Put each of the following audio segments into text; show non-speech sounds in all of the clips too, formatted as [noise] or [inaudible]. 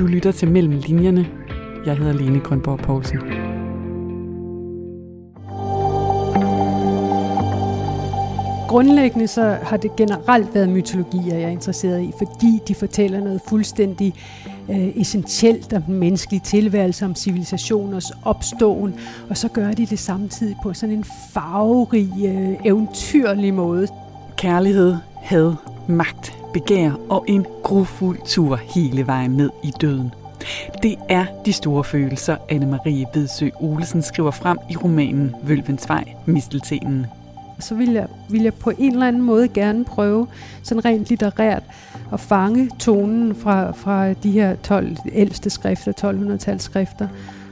Du lytter til Mellem Linjerne. Jeg hedder Lene Grønborg Poulsen. Grundlæggende så har det generelt været mytologier, jeg er interesseret i, fordi de fortæller noget fuldstændig øh, essentielt om den menneskelige tilværelse, om civilisationers opståen, og så gør de det samtidig på sådan en farverig, øh, eventyrlig måde. Kærlighed, had, magt, begær og en grufuld tur hele vejen ned i døden. Det er de store følelser, Anne-Marie Vedsø Olesen skriver frem i romanen Vølvens Vej, Misteltenen. Så vil jeg, vil jeg på en eller anden måde gerne prøve, sådan rent litterært, at fange tonen fra, fra de her 12 ældste skrifter, 1200-tals skrifter,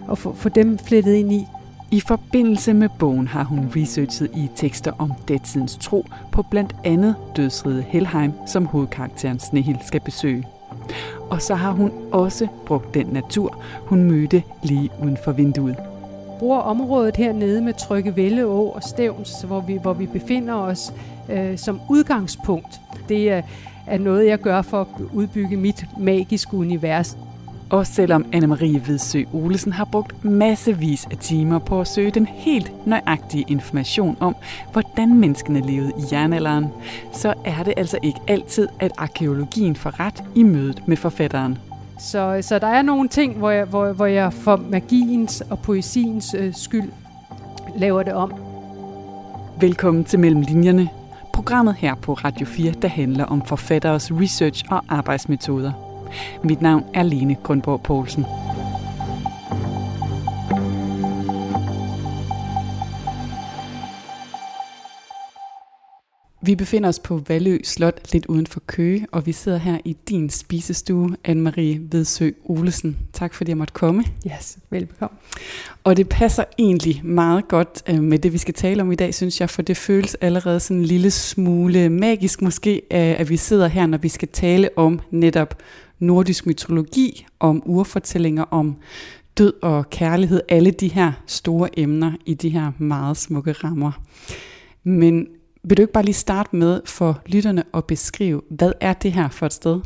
og få, få dem flettet ind i. I forbindelse med bogen har hun researchet i tekster om datidens tro på blandt andet dødsriget Helheim, som hovedkarakteren Snehil skal besøge. Og så har hun også brugt den natur, hun mødte lige uden for vinduet. Bruger området hernede med Trygge Velleå og Stævns, hvor vi, hvor vi befinder os, øh, som udgangspunkt. Det er, er noget, jeg gør for at udbygge mit magiske univers. Og selvom Anne-Marie Vedsø Olesen har brugt massevis af timer på at søge den helt nøjagtige information om, hvordan menneskene levede i jernalderen, så er det altså ikke altid, at arkeologien får ret i mødet med forfatteren. Så, så der er nogle ting, hvor jeg, hvor, hvor jeg for magiens og poesiens øh, skyld laver det om. Velkommen til Mellem Linjerne, programmet her på Radio 4, der handler om forfatteres research og arbejdsmetoder. Mit navn er Lene Grundborg Poulsen. Vi befinder os på Valø Slot, lidt uden for Køge, og vi sidder her i din spisestue, Anne-Marie Vedsø Olesen. Tak fordi jeg måtte komme. Yes, velbekomme. Og det passer egentlig meget godt øh, med det, vi skal tale om i dag, synes jeg, for det føles allerede sådan en lille smule magisk måske, at vi sidder her, når vi skal tale om netop nordisk mytologi, om urfortællinger, om død og kærlighed, alle de her store emner i de her meget smukke rammer. Men vil du ikke bare lige starte med for lytterne at beskrive, hvad er det her for et sted?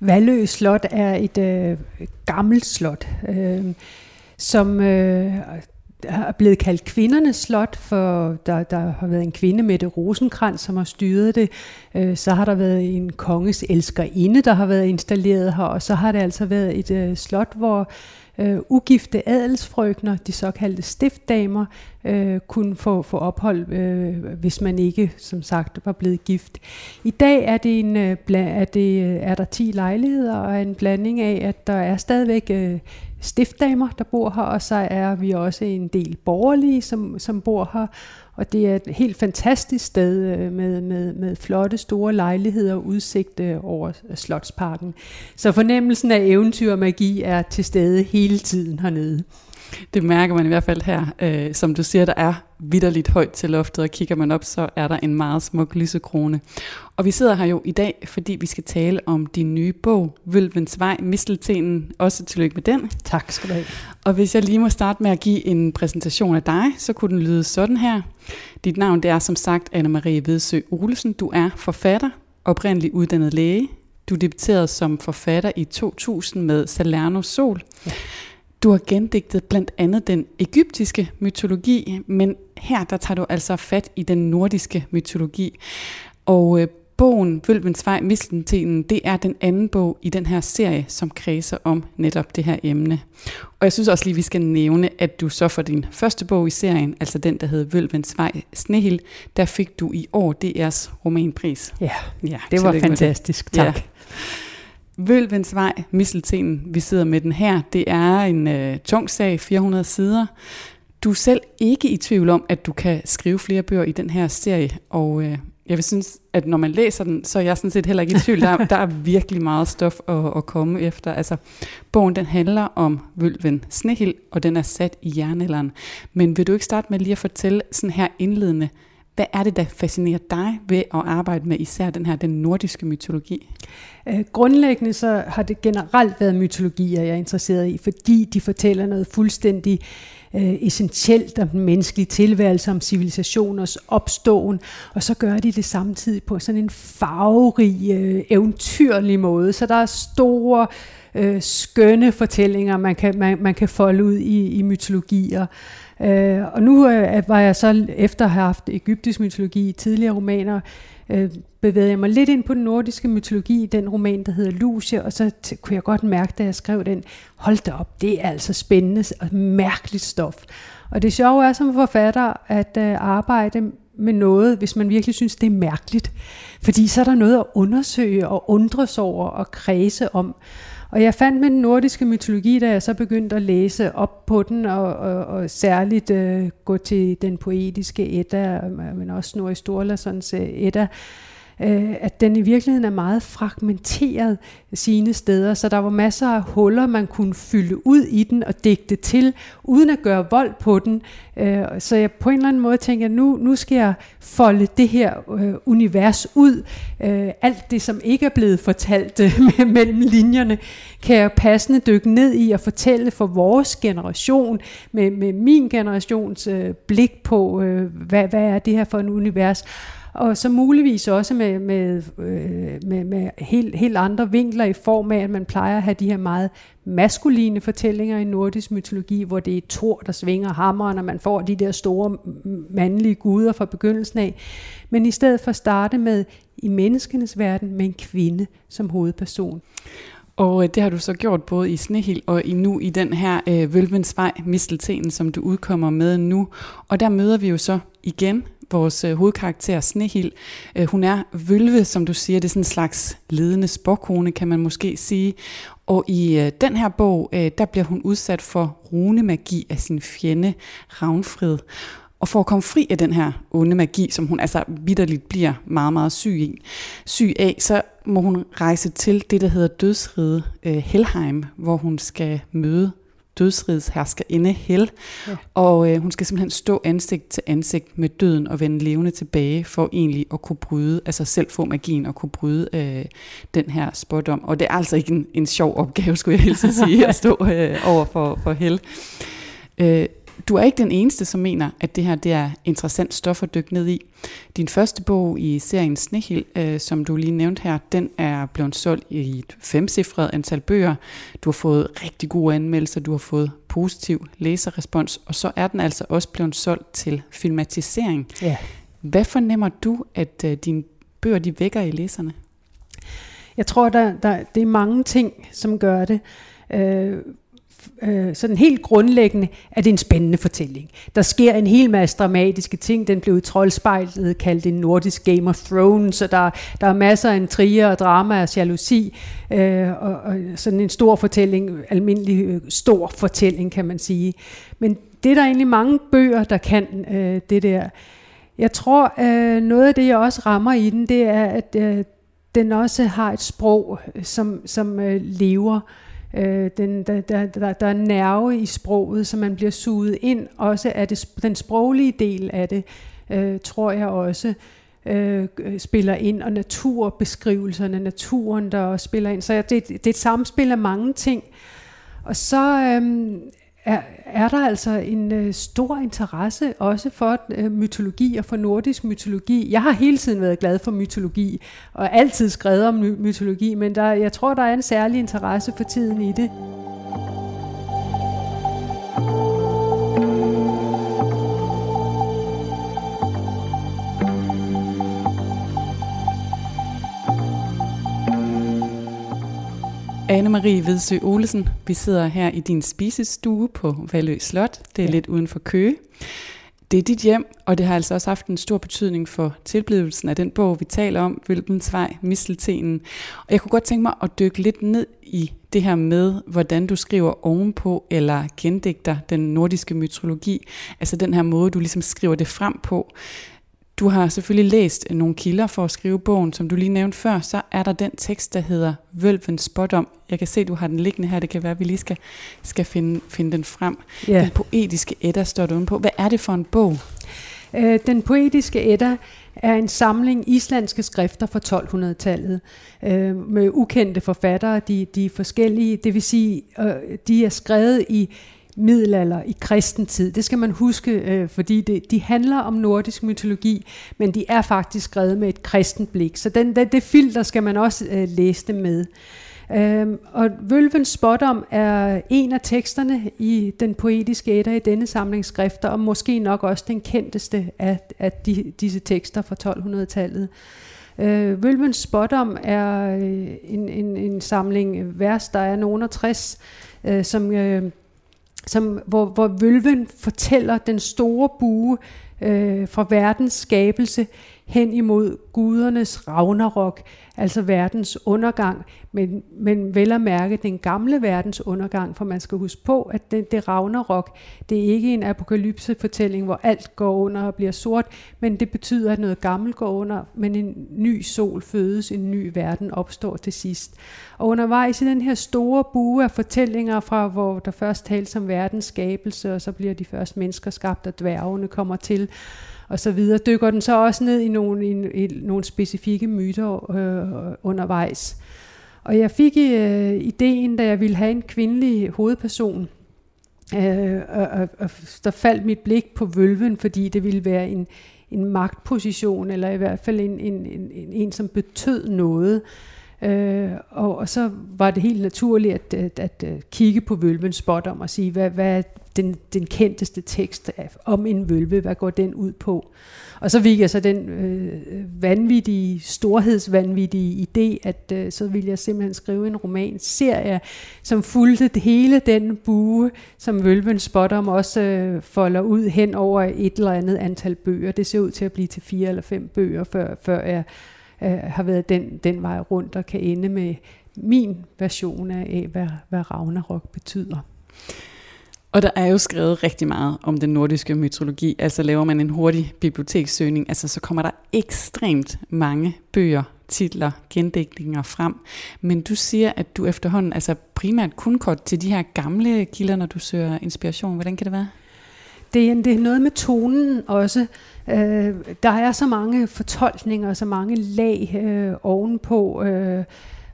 Valø Slot er et øh, gammelt slot, øh, som øh, er blevet kaldt kvindernes slot, for der, der har været en kvinde, Mette Rosenkrantz, som har styret det. Øh, så har der været en konges elskerinde, der har været installeret her, og så har det altså været et øh, slot, hvor øh, ugifte adelsfrøkner, de såkaldte stiftdamer, øh, kunne få, få ophold, øh, hvis man ikke, som sagt, var blevet gift. I dag er, det en, øh, er, det, øh, er der 10 lejligheder og en blanding af, at der er stadigvæk øh, stiftdamer, der bor her, og så er vi også en del borgerlige, som, som bor her. Og det er et helt fantastisk sted øh, med, med, med flotte store lejligheder og udsigt øh, over Slotsparken. Så fornemmelsen af eventyr og magi er til stede hele tiden hernede. Det mærker man i hvert fald her. Øh, som du siger, der er vidderligt højt til loftet, og kigger man op, så er der en meget smuk lysekrone. Og vi sidder her jo i dag, fordi vi skal tale om din nye bog, Vølvens Vej, Misteltenen. Også tillykke med den. Tak skal du have. Og hvis jeg lige må starte med at give en præsentation af dig, så kunne den lyde sådan her. Dit navn det er som sagt Anne-Marie Vedsø Olesen. Du er forfatter, oprindelig uddannet læge. Du debuterede som forfatter i 2000 med Salerno Sol. Ja. Du har gendigtet blandt andet den egyptiske mytologi, men her der tager du altså fat i den nordiske mytologi. Og øh, bogen Vølvens Vej, Misteltenen, det er den anden bog i den her serie, som kredser om netop det her emne. Og jeg synes også lige, vi skal nævne, at du så for din første bog i serien, altså den, der hedder Vølvens Vej, Snehild, der fik du i år DR's romanpris. Ja, ja det var fantastisk. Det. Tak. Ja. Vølvens Vej, Misseltenen, vi sidder med den her, det er en øh, tung sag, 400 sider. Du er selv ikke i tvivl om, at du kan skrive flere bøger i den her serie, og øh, jeg vil synes, at når man læser den, så er jeg sådan set heller ikke i tvivl. Der, der er virkelig meget stof at, at komme efter. Altså, bogen den handler om Vølven Snehild, og den er sat i jernalderen. Men vil du ikke starte med lige at fortælle sådan her indledende, hvad er det, der fascinerer dig ved at arbejde med især den her, den nordiske mytologi? Øh, grundlæggende så har det generelt været mytologier, jeg er interesseret i, fordi de fortæller noget fuldstændig øh, essentielt om den menneskelige tilværelse, om civilisationers opståen, og så gør de det samtidig på sådan en farverig, øh, eventyrlig måde. Så der er store, øh, skønne fortællinger, man kan, man, man kan folde ud i, i mytologier. Øh, og nu øh, var jeg så, efter at have haft egyptisk mytologi i tidligere romaner, øh, bevægede jeg mig lidt ind på den nordiske mytologi, den roman, der hedder Lucia, og så t- kunne jeg godt mærke, da jeg skrev den, hold da op, det er altså spændende og mærkeligt stof. Og det sjove er som forfatter at øh, arbejde med noget, hvis man virkelig synes, det er mærkeligt. Fordi så er der noget at undersøge og undres over og kredse om. Og jeg fandt med den nordiske mytologi, da jeg så begyndte at læse op på den, og, og, og særligt øh, gå til den poetiske Edda, men også Snorri Sturlasons øh, Edda, øh, at den i virkeligheden er meget fragmenteret sine steder, så der var masser af huller, man kunne fylde ud i den og digte til, uden at gøre vold på den. Øh, så jeg på en eller anden måde tænker, at nu, nu skal jeg folde det her øh, univers ud. Øh, alt det, som ikke er blevet fortalt øh, [laughs] mellem linjerne, kan jeg passende dykke ned i og fortælle for vores generation, med, med min generations øh, blik på, øh, hvad, hvad er det her for en univers og så muligvis også med, med, øh, med, med helt, helt andre vinkler i form af, at man plejer at have de her meget maskuline fortællinger i nordisk mytologi, hvor det er Thor, der svinger hammeren, og man får de der store mandlige guder fra begyndelsen af. Men i stedet for at starte med i menneskenes verden med en kvinde som hovedperson. Og øh, det har du så gjort både i Snehild og i nu i den her øh, Vølvens Vej, Misteltenen, som du udkommer med nu. Og der møder vi jo så igen vores øh, hovedkarakter Snehild. Øh, hun er vølve, som du siger, det er sådan en slags ledende spokone, kan man måske sige. Og i øh, den her bog, øh, der bliver hun udsat for runemagi af sin fjende Ravnfrid. Og for at komme fri af den her onde magi, som hun altså vidderligt bliver meget, meget syg, i, syg af, så må hun rejse til det, der hedder dødsride øh, Helheim, hvor hun skal møde dødsrids herskerinde Hel. Ja. Og øh, hun skal simpelthen stå ansigt til ansigt med døden og vende levende tilbage for egentlig at kunne bryde, altså selv få magien og kunne bryde øh, den her spådom. Og det er altså ikke en, en sjov opgave, skulle jeg helst sige, at stå øh, over for, for Hel. Øh, du er ikke den eneste, som mener, at det her det er interessant stof at dykke ned i. Din første bog i serien Snehild, øh, som du lige nævnte her, den er blevet solgt i et femcifret antal bøger. Du har fået rigtig gode anmeldelser, du har fået positiv læserrespons, og så er den altså også blevet solgt til filmatisering. Ja. Hvad fornemmer du, at øh, dine bøger de vækker i læserne? Jeg tror, der, der, det er mange ting, som gør det. Øh, øh, sådan helt grundlæggende, at det er en spændende fortælling. Der sker en hel masse dramatiske ting. Den blev i troldspejlet kaldt en nordisk Game of Thrones, så der, der er masser af intriger og drama og jalousi. Øh, og, og sådan en stor fortælling, almindelig øh, stor fortælling, kan man sige. Men det er der egentlig mange bøger, der kan øh, det der. Jeg tror, øh, noget af det, jeg også rammer i den, det er, at øh, den også har et sprog, øh, som, som øh, lever. Øh, Øh, den, der, der, der, der er nerve i sproget, så man bliver suget ind. Også af det, den sproglige del af det, øh, tror jeg også, øh, øh, spiller ind. Og naturbeskrivelserne, naturen, der også spiller ind. Så det, det er et samspil af mange ting. Og så øh, er, er der altså en øh, stor interesse også for øh, mytologi og for nordisk mytologi. Jeg har hele tiden været glad for mytologi, og altid skrevet om mytologi, men der, jeg tror, der er en særlig interesse for tiden i det. Anne-Marie Vedsø Olesen, vi sidder her i din spisestue på Valø Slot. Det er ja. lidt uden for Køge. Det er dit hjem, og det har altså også haft en stor betydning for tilblivelsen af den bog, vi taler om, Vølpens Vej, Misteltenen. Og jeg kunne godt tænke mig at dykke lidt ned i det her med, hvordan du skriver ovenpå eller gendigter den nordiske mytologi. Altså den her måde, du ligesom skriver det frem på. Du har selvfølgelig læst nogle kilder for at skrive bogen, som du lige nævnte før. Så er der den tekst, der hedder Vølvens spådom. Jeg kan se, du har den liggende her. Det kan være, at vi lige skal, skal finde, finde den frem. Yeah. Den poetiske Edda står der udenpå. Hvad er det for en bog? Øh, den poetiske Edda er en samling islandske skrifter fra 1200-tallet øh, med ukendte forfattere. De, de er forskellige, det vil sige, øh, de er skrevet i middelalder, i kristentid. Det skal man huske, øh, fordi det, de handler om nordisk mytologi, men de er faktisk skrevet med et kristent blik. Så den, det, det filter skal man også øh, læse det med. Øhm, og Vølvens Spottom er en af teksterne i den poetiske ætter i denne samling skrifter, og måske nok også den kendteste af, af de, disse tekster fra 1200-tallet. Øh, Vølvens Spottom er øh, en, en, en samling vers, der er nogen 60, øh, som, øh, som, hvor, hvor Vølven fortæller den store bue øh, fra verdens skabelse hen imod gudernes ragnarok, altså verdens undergang, men, men vel at mærke den gamle verdens undergang, for man skal huske på, at det, det ragnarok, det er ikke en apokalypsefortælling, hvor alt går under og bliver sort, men det betyder, at noget gammelt går under, men en ny sol fødes, en ny verden opstår til sidst. Og undervejs i den her store bue af fortællinger fra, hvor der først tales om verdens skabelse, og så bliver de første mennesker skabt, og dværgene kommer til, og så videre, dykker den så også ned i nogle, i, i nogle specifikke myter øh, undervejs. Og jeg fik øh, ideen, da jeg ville have en kvindelig hovedperson, øh, og, og, og der faldt mit blik på vølven, fordi det ville være en, en magtposition, eller i hvert fald en, en, en, en, en som betød noget. Øh, Øh, og, og så var det helt naturligt at, at, at, at kigge på vølvens spot om og sige, hvad, hvad er den, den kendteste tekst af, om en vølve, hvad går den ud på? Og så fik jeg så den øh, vanvittige, storhedsvanvittige idé, at øh, så ville jeg simpelthen skrive en romanserie, som fulgte det hele den bue, som Vølven Spottom også øh, folder ud hen over et eller andet antal bøger. Det ser ud til at blive til fire eller fem bøger, før, før jeg øh, har været den, den vej rundt og kan ende med min version af, hvad, hvad Ragnarok betyder. Og der er jo skrevet rigtig meget om den nordiske mytologi. Altså laver man en hurtig bibliotekssøgning, altså så kommer der ekstremt mange bøger, titler, gendækninger frem. Men du siger, at du efterhånden altså primært kun kort til de her gamle kilder, når du søger inspiration. Hvordan kan det være? Det er, det er noget med tonen også. Øh, der er så mange fortolkninger, så mange lag øh, ovenpå, øh,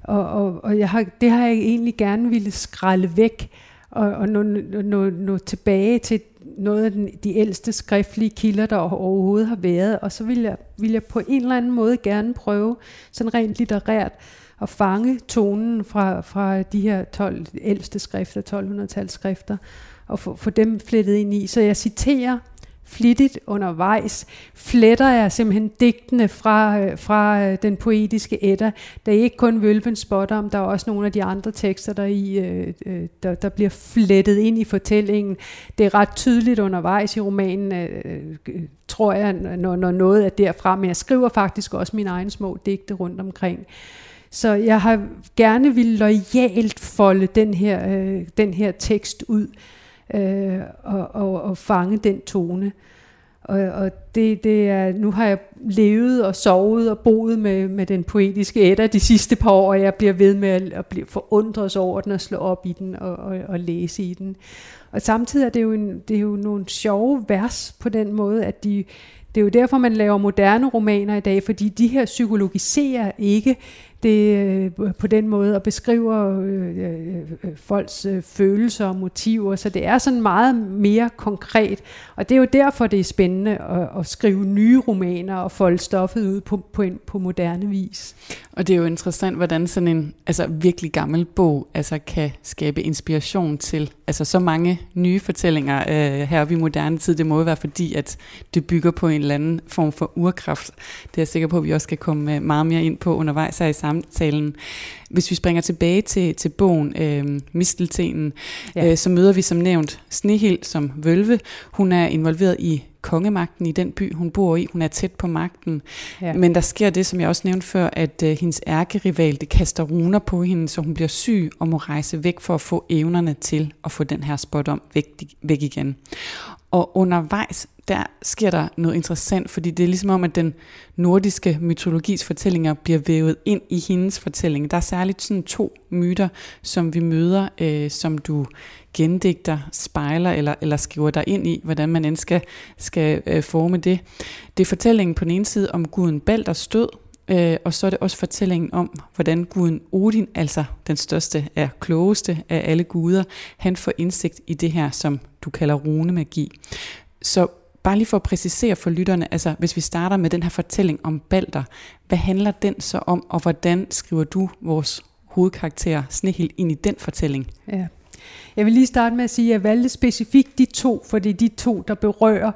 og, og, og jeg har, det har jeg egentlig gerne ville skralde væk og, og nå, nå, nå tilbage til noget af den, de ældste skriftlige kilder, der overhovedet har været, og så vil jeg, vil jeg på en eller anden måde gerne prøve, sådan rent litterært, at fange tonen fra, fra de her 12 ældste skrifter, 1200-tals skrifter, og få, få dem flettet ind i. Så jeg citerer flittigt undervejs, fletter jeg simpelthen digtene fra, øh, fra øh, den poetiske ætter. Der er ikke kun Vølven spotter om, der er også nogle af de andre tekster, der, i, øh, øh, der, der bliver flettet ind i fortællingen. Det er ret tydeligt undervejs i romanen, øh, øh, tror jeg, når, når noget er derfra, men jeg skriver faktisk også mine egne små digte rundt omkring. Så jeg har gerne vil lojalt folde den her, øh, den her tekst ud øh, og, og, og fange den tone. Og, og det, det er, nu har jeg levet og sovet og boet med, med den poetiske ætter de sidste par år, og jeg bliver ved med at, at blive forundret over den og slå op i den og, og, og læse i den. Og samtidig er det jo, en, det er jo nogle sjove vers på den måde, at de, det er jo derfor, man laver moderne romaner i dag, fordi de her psykologiserer ikke det øh, på den måde og beskriver øh, øh, øh, folks øh, følelser og motiver, så det er sådan meget mere konkret. Og det er jo derfor, det er spændende at, at skrive nye romaner og folde stoffet ud på, på, en, på moderne vis. Og det er jo interessant, hvordan sådan en altså virkelig gammel bog altså kan skabe inspiration til altså så mange nye fortællinger øh, heroppe i moderne tid. Det må jo være fordi, at det bygger på en eller anden form for urkraft. Det er jeg sikker på, at vi også skal komme øh, meget mere ind på undervejs her i samtalen. Hvis vi springer tilbage til, til bogen øh, Misteltenen, ja. øh, så møder vi som nævnt Snehild som vølve. Hun er involveret i kongemagten i den by, hun bor i. Hun er tæt på magten. Ja. Men der sker det, som jeg også nævnte før, at øh, hendes ærkerival, det kaster runer på hende, så hun bliver syg og må rejse væk for at få evnerne til at få den her spot om væk, væk igen. Og undervejs, der sker der noget interessant, fordi det er ligesom om, at den nordiske mytologis fortællinger bliver vævet ind i hendes fortælling. Der er særligt sådan to myter, som vi møder, øh, som du gendigter, spejler eller, eller skriver dig ind i, hvordan man end skal, skal øh, forme det. Det er fortællingen på den ene side om guden Balders død, Øh, og så er det også fortællingen om, hvordan guden Odin, altså den største er klogeste af alle guder, han får indsigt i det her, som du kalder runemagi. Så bare lige for at præcisere for lytterne, altså hvis vi starter med den her fortælling om Balder, hvad handler den så om, og hvordan skriver du vores hovedkarakter Snehild ind i den fortælling? Ja. Jeg vil lige starte med at sige, at jeg valgte specifikt de to, for det er de to, der berører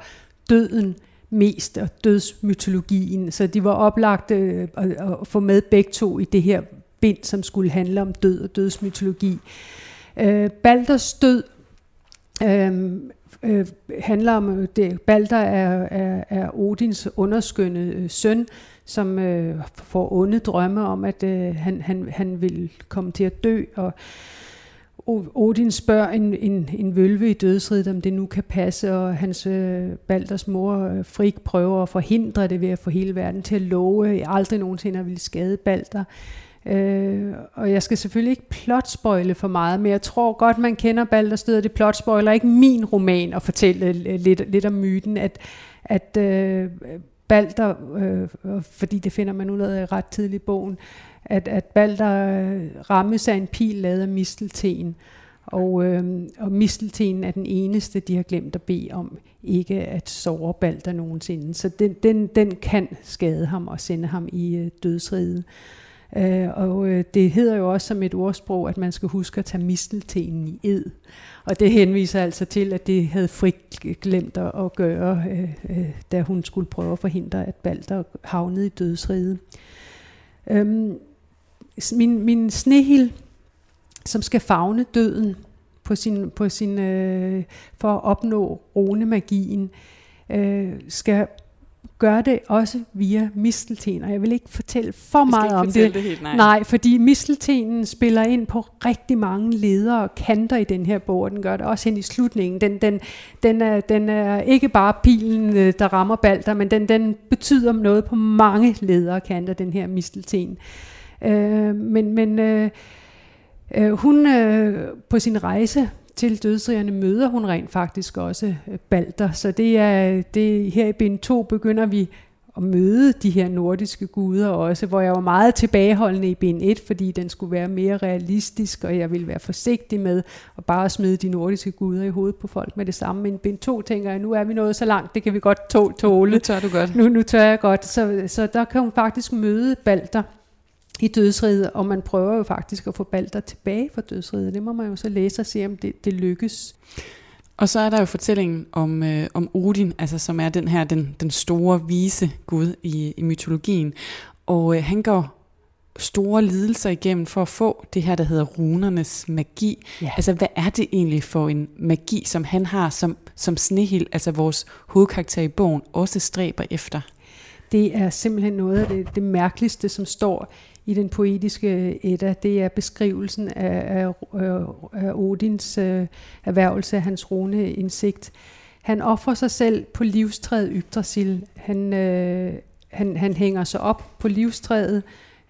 døden mest, og dødsmytologien. Så de var oplagt øh, at, at få med begge to i det her bind, som skulle handle om død og dødsmytologi. Øh, Balders død øh, øh, handler om, øh, det, Balder er, er, er Odins underskønne øh, søn, som øh, får onde drømme om, at øh, han, han, han vil komme til at dø, og Odin spørger en, en, en vølve i dødsriget, om det nu kan passe, og hans øh, Balders mor øh, Frik prøver at forhindre det ved at få hele verden til at love aldrig nogensinde at ville skade Balder. Øh, og jeg skal selvfølgelig ikke plotspoile for meget, men jeg tror godt, man kender Balders død, og det plotspoiler ikke min roman at fortælle øh, lidt, lidt om myten, at, at øh, Balder, øh, fordi det finder man ud af ret tidligt i bogen, at, at Balder øh, rammes af en pil lavet af mistelten, og, øh, og mistelten er den eneste, de har glemt at bede om ikke at såre Balder nogensinde. Så den, den, den kan skade ham og sende ham i øh, dødsriget. Øh, og øh, det hedder jo også som et ordsprog, at man skal huske at tage misteltenen i ed. Og det henviser altså til, at det havde Frik glemt at gøre, øh, øh, da hun skulle prøve at forhindre, at Balder havnede i dødsriget. Øhm, min, min snehil, som skal fagne døden på sin, på sin, øh, for at opnå magien, øh, skal gøre det også via mistelten, og jeg vil ikke fortælle for meget ikke om det. det helt, nej. nej, fordi misteltenen spiller ind på rigtig mange ledere og kanter i den her bog, og den gør det også hen i slutningen. Den, den, den, er, den er ikke bare pilen, øh, der rammer balder, men den, den betyder noget på mange ledere og kanter, den her mistelten. Øh, men men øh, øh, hun øh, på sin rejse til dødsrigerne møder hun rent faktisk også øh, Balder. Så det er, det, her i bind 2 begynder vi at møde de her nordiske guder også, hvor jeg var meget tilbageholdende i bind 1, fordi den skulle være mere realistisk, og jeg ville være forsigtig med at bare smide de nordiske guder i hovedet på folk med det samme. Men bind 2 tænker jeg, nu er vi nået så langt, det kan vi godt tåle. Nu tør du godt. Nu, nu tør jeg godt. Så, så der kan hun faktisk møde Balder i dødsriget, og man prøver jo faktisk at få Balder tilbage fra dødsriget. Det må man jo så læse og se, om det, det lykkes. Og så er der jo fortællingen om, øh, om Odin, altså som er den her den, den store vise gud i, i mytologien. Og øh, han går store lidelser igennem for at få det her, der hedder runernes magi. Ja. Altså, hvad er det egentlig for en magi, som han har, som, som Snehild, altså vores hovedkarakter i bogen, også stræber efter? Det er simpelthen noget af det, det mærkeligste, som står i den poetiske Edda, det er beskrivelsen af, af, af Odins øh, erhvervelse af hans rune indsigt. Han offrer sig selv på livstræet Yggdrasil. Han, øh, han, han hænger sig op på livstræet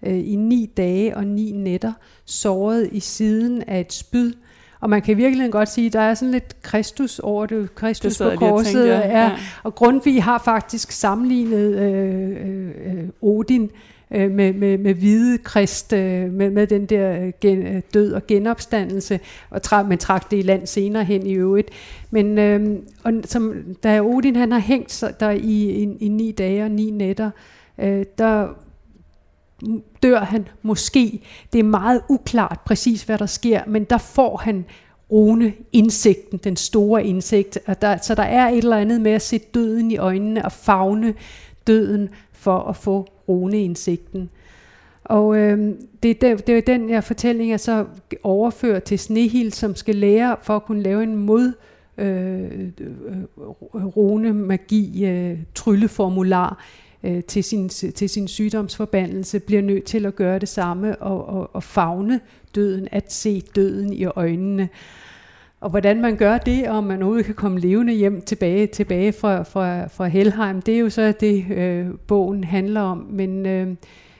øh, i ni dage og ni nætter, såret i siden af et spyd, og man kan virkelig godt sige, at der er sådan lidt Kristus over det, Kristus det på korset. Tænkte, ja. Ja. Og Grundtvig har faktisk sammenlignet øh, øh, Odin øh, med, med, med hvide krist, øh, med, med den der øh, gen, øh, død og genopstandelse, og tra, man trak det i land senere hen i øvrigt. Men øh, og som, da Odin han har hængt sig der i, i, i ni dage og ni nætter, øh, der dør han måske. Det er meget uklart præcis, hvad der sker, men der får han rune indsigten, den store indsigt. Og der, så der er et eller andet med at se døden i øjnene og fagne døden for at få runeindsigten. Og øh, det, er den, det er den her fortælling, jeg så overfører til Snehild, som skal lære for at kunne lave en mod øh, øh rune magi øh, trylleformular øh, til, sin, til sin sygdomsforbandelse, bliver nødt til at gøre det samme og, og, og fagne døden, at se døden i øjnene. Og hvordan man gør det, og om man overhovedet kan komme levende hjem tilbage, tilbage fra, fra, fra Helheim, det er jo så det, øh, bogen handler om. Men, øh,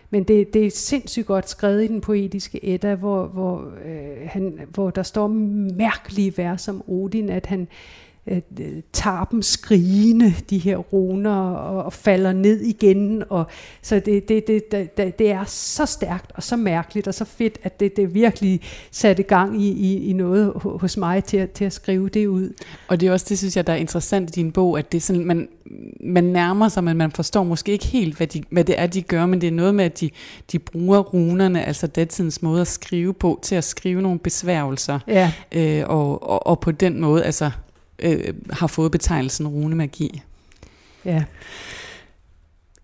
men det, det er sindssygt godt skrevet i den poetiske Edda, hvor, hvor, øh, han, hvor der står mærkelige vers om Odin, at han tager dem skrigende, de her runer, og, og falder ned igen. Og, så det, det, det, det, det er så stærkt og så mærkeligt og så fedt, at det, det virkelig satte gang i, i, i noget hos mig til, til at skrive det ud. Og det er også det, synes jeg, der er interessant i din bog, at det er sådan, man, man nærmer sig, men man forstår måske ikke helt, hvad, de, hvad det er, de gør, men det er noget med, at de, de bruger runerne, altså datidens måde at skrive på, til at skrive nogle besværgelser. Ja. Øh, og, og, og på den måde, altså øh, har fået betegnelsen runemagi. Ja.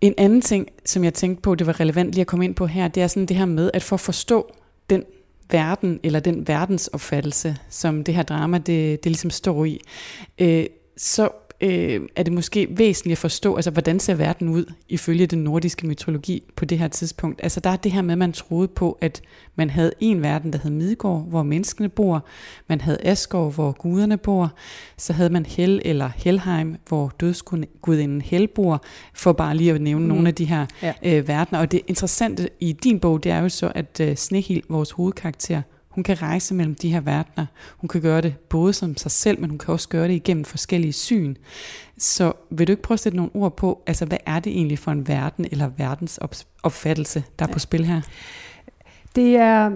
En anden ting, som jeg tænkte på, det var relevant lige at komme ind på her, det er sådan det her med, at for at forstå den verden, eller den verdensopfattelse, som det her drama, det, det ligesom står i, øh, så øh, er det måske væsentligt at forstå, altså hvordan ser verden ud ifølge den nordiske mytologi på det her tidspunkt. Altså der er det her med, at man troede på, at man havde en verden, der hed Midgård, hvor menneskene bor. Man havde Asgård, hvor guderne bor. Så havde man Hel eller Helheim, hvor dødsgudinden Hel bor, for bare lige at nævne mm. nogle af de her ja. øh, verdener. Og det interessante i din bog, det er jo så, at øh, Snehild, vores hovedkarakter, hun kan rejse mellem de her verdener. Hun kan gøre det både som sig selv, men hun kan også gøre det igennem forskellige syn. Så vil du ikke prøve at sætte nogle ord på, altså hvad er det egentlig for en verden eller verdens opfattelse, der er på spil her? Det er,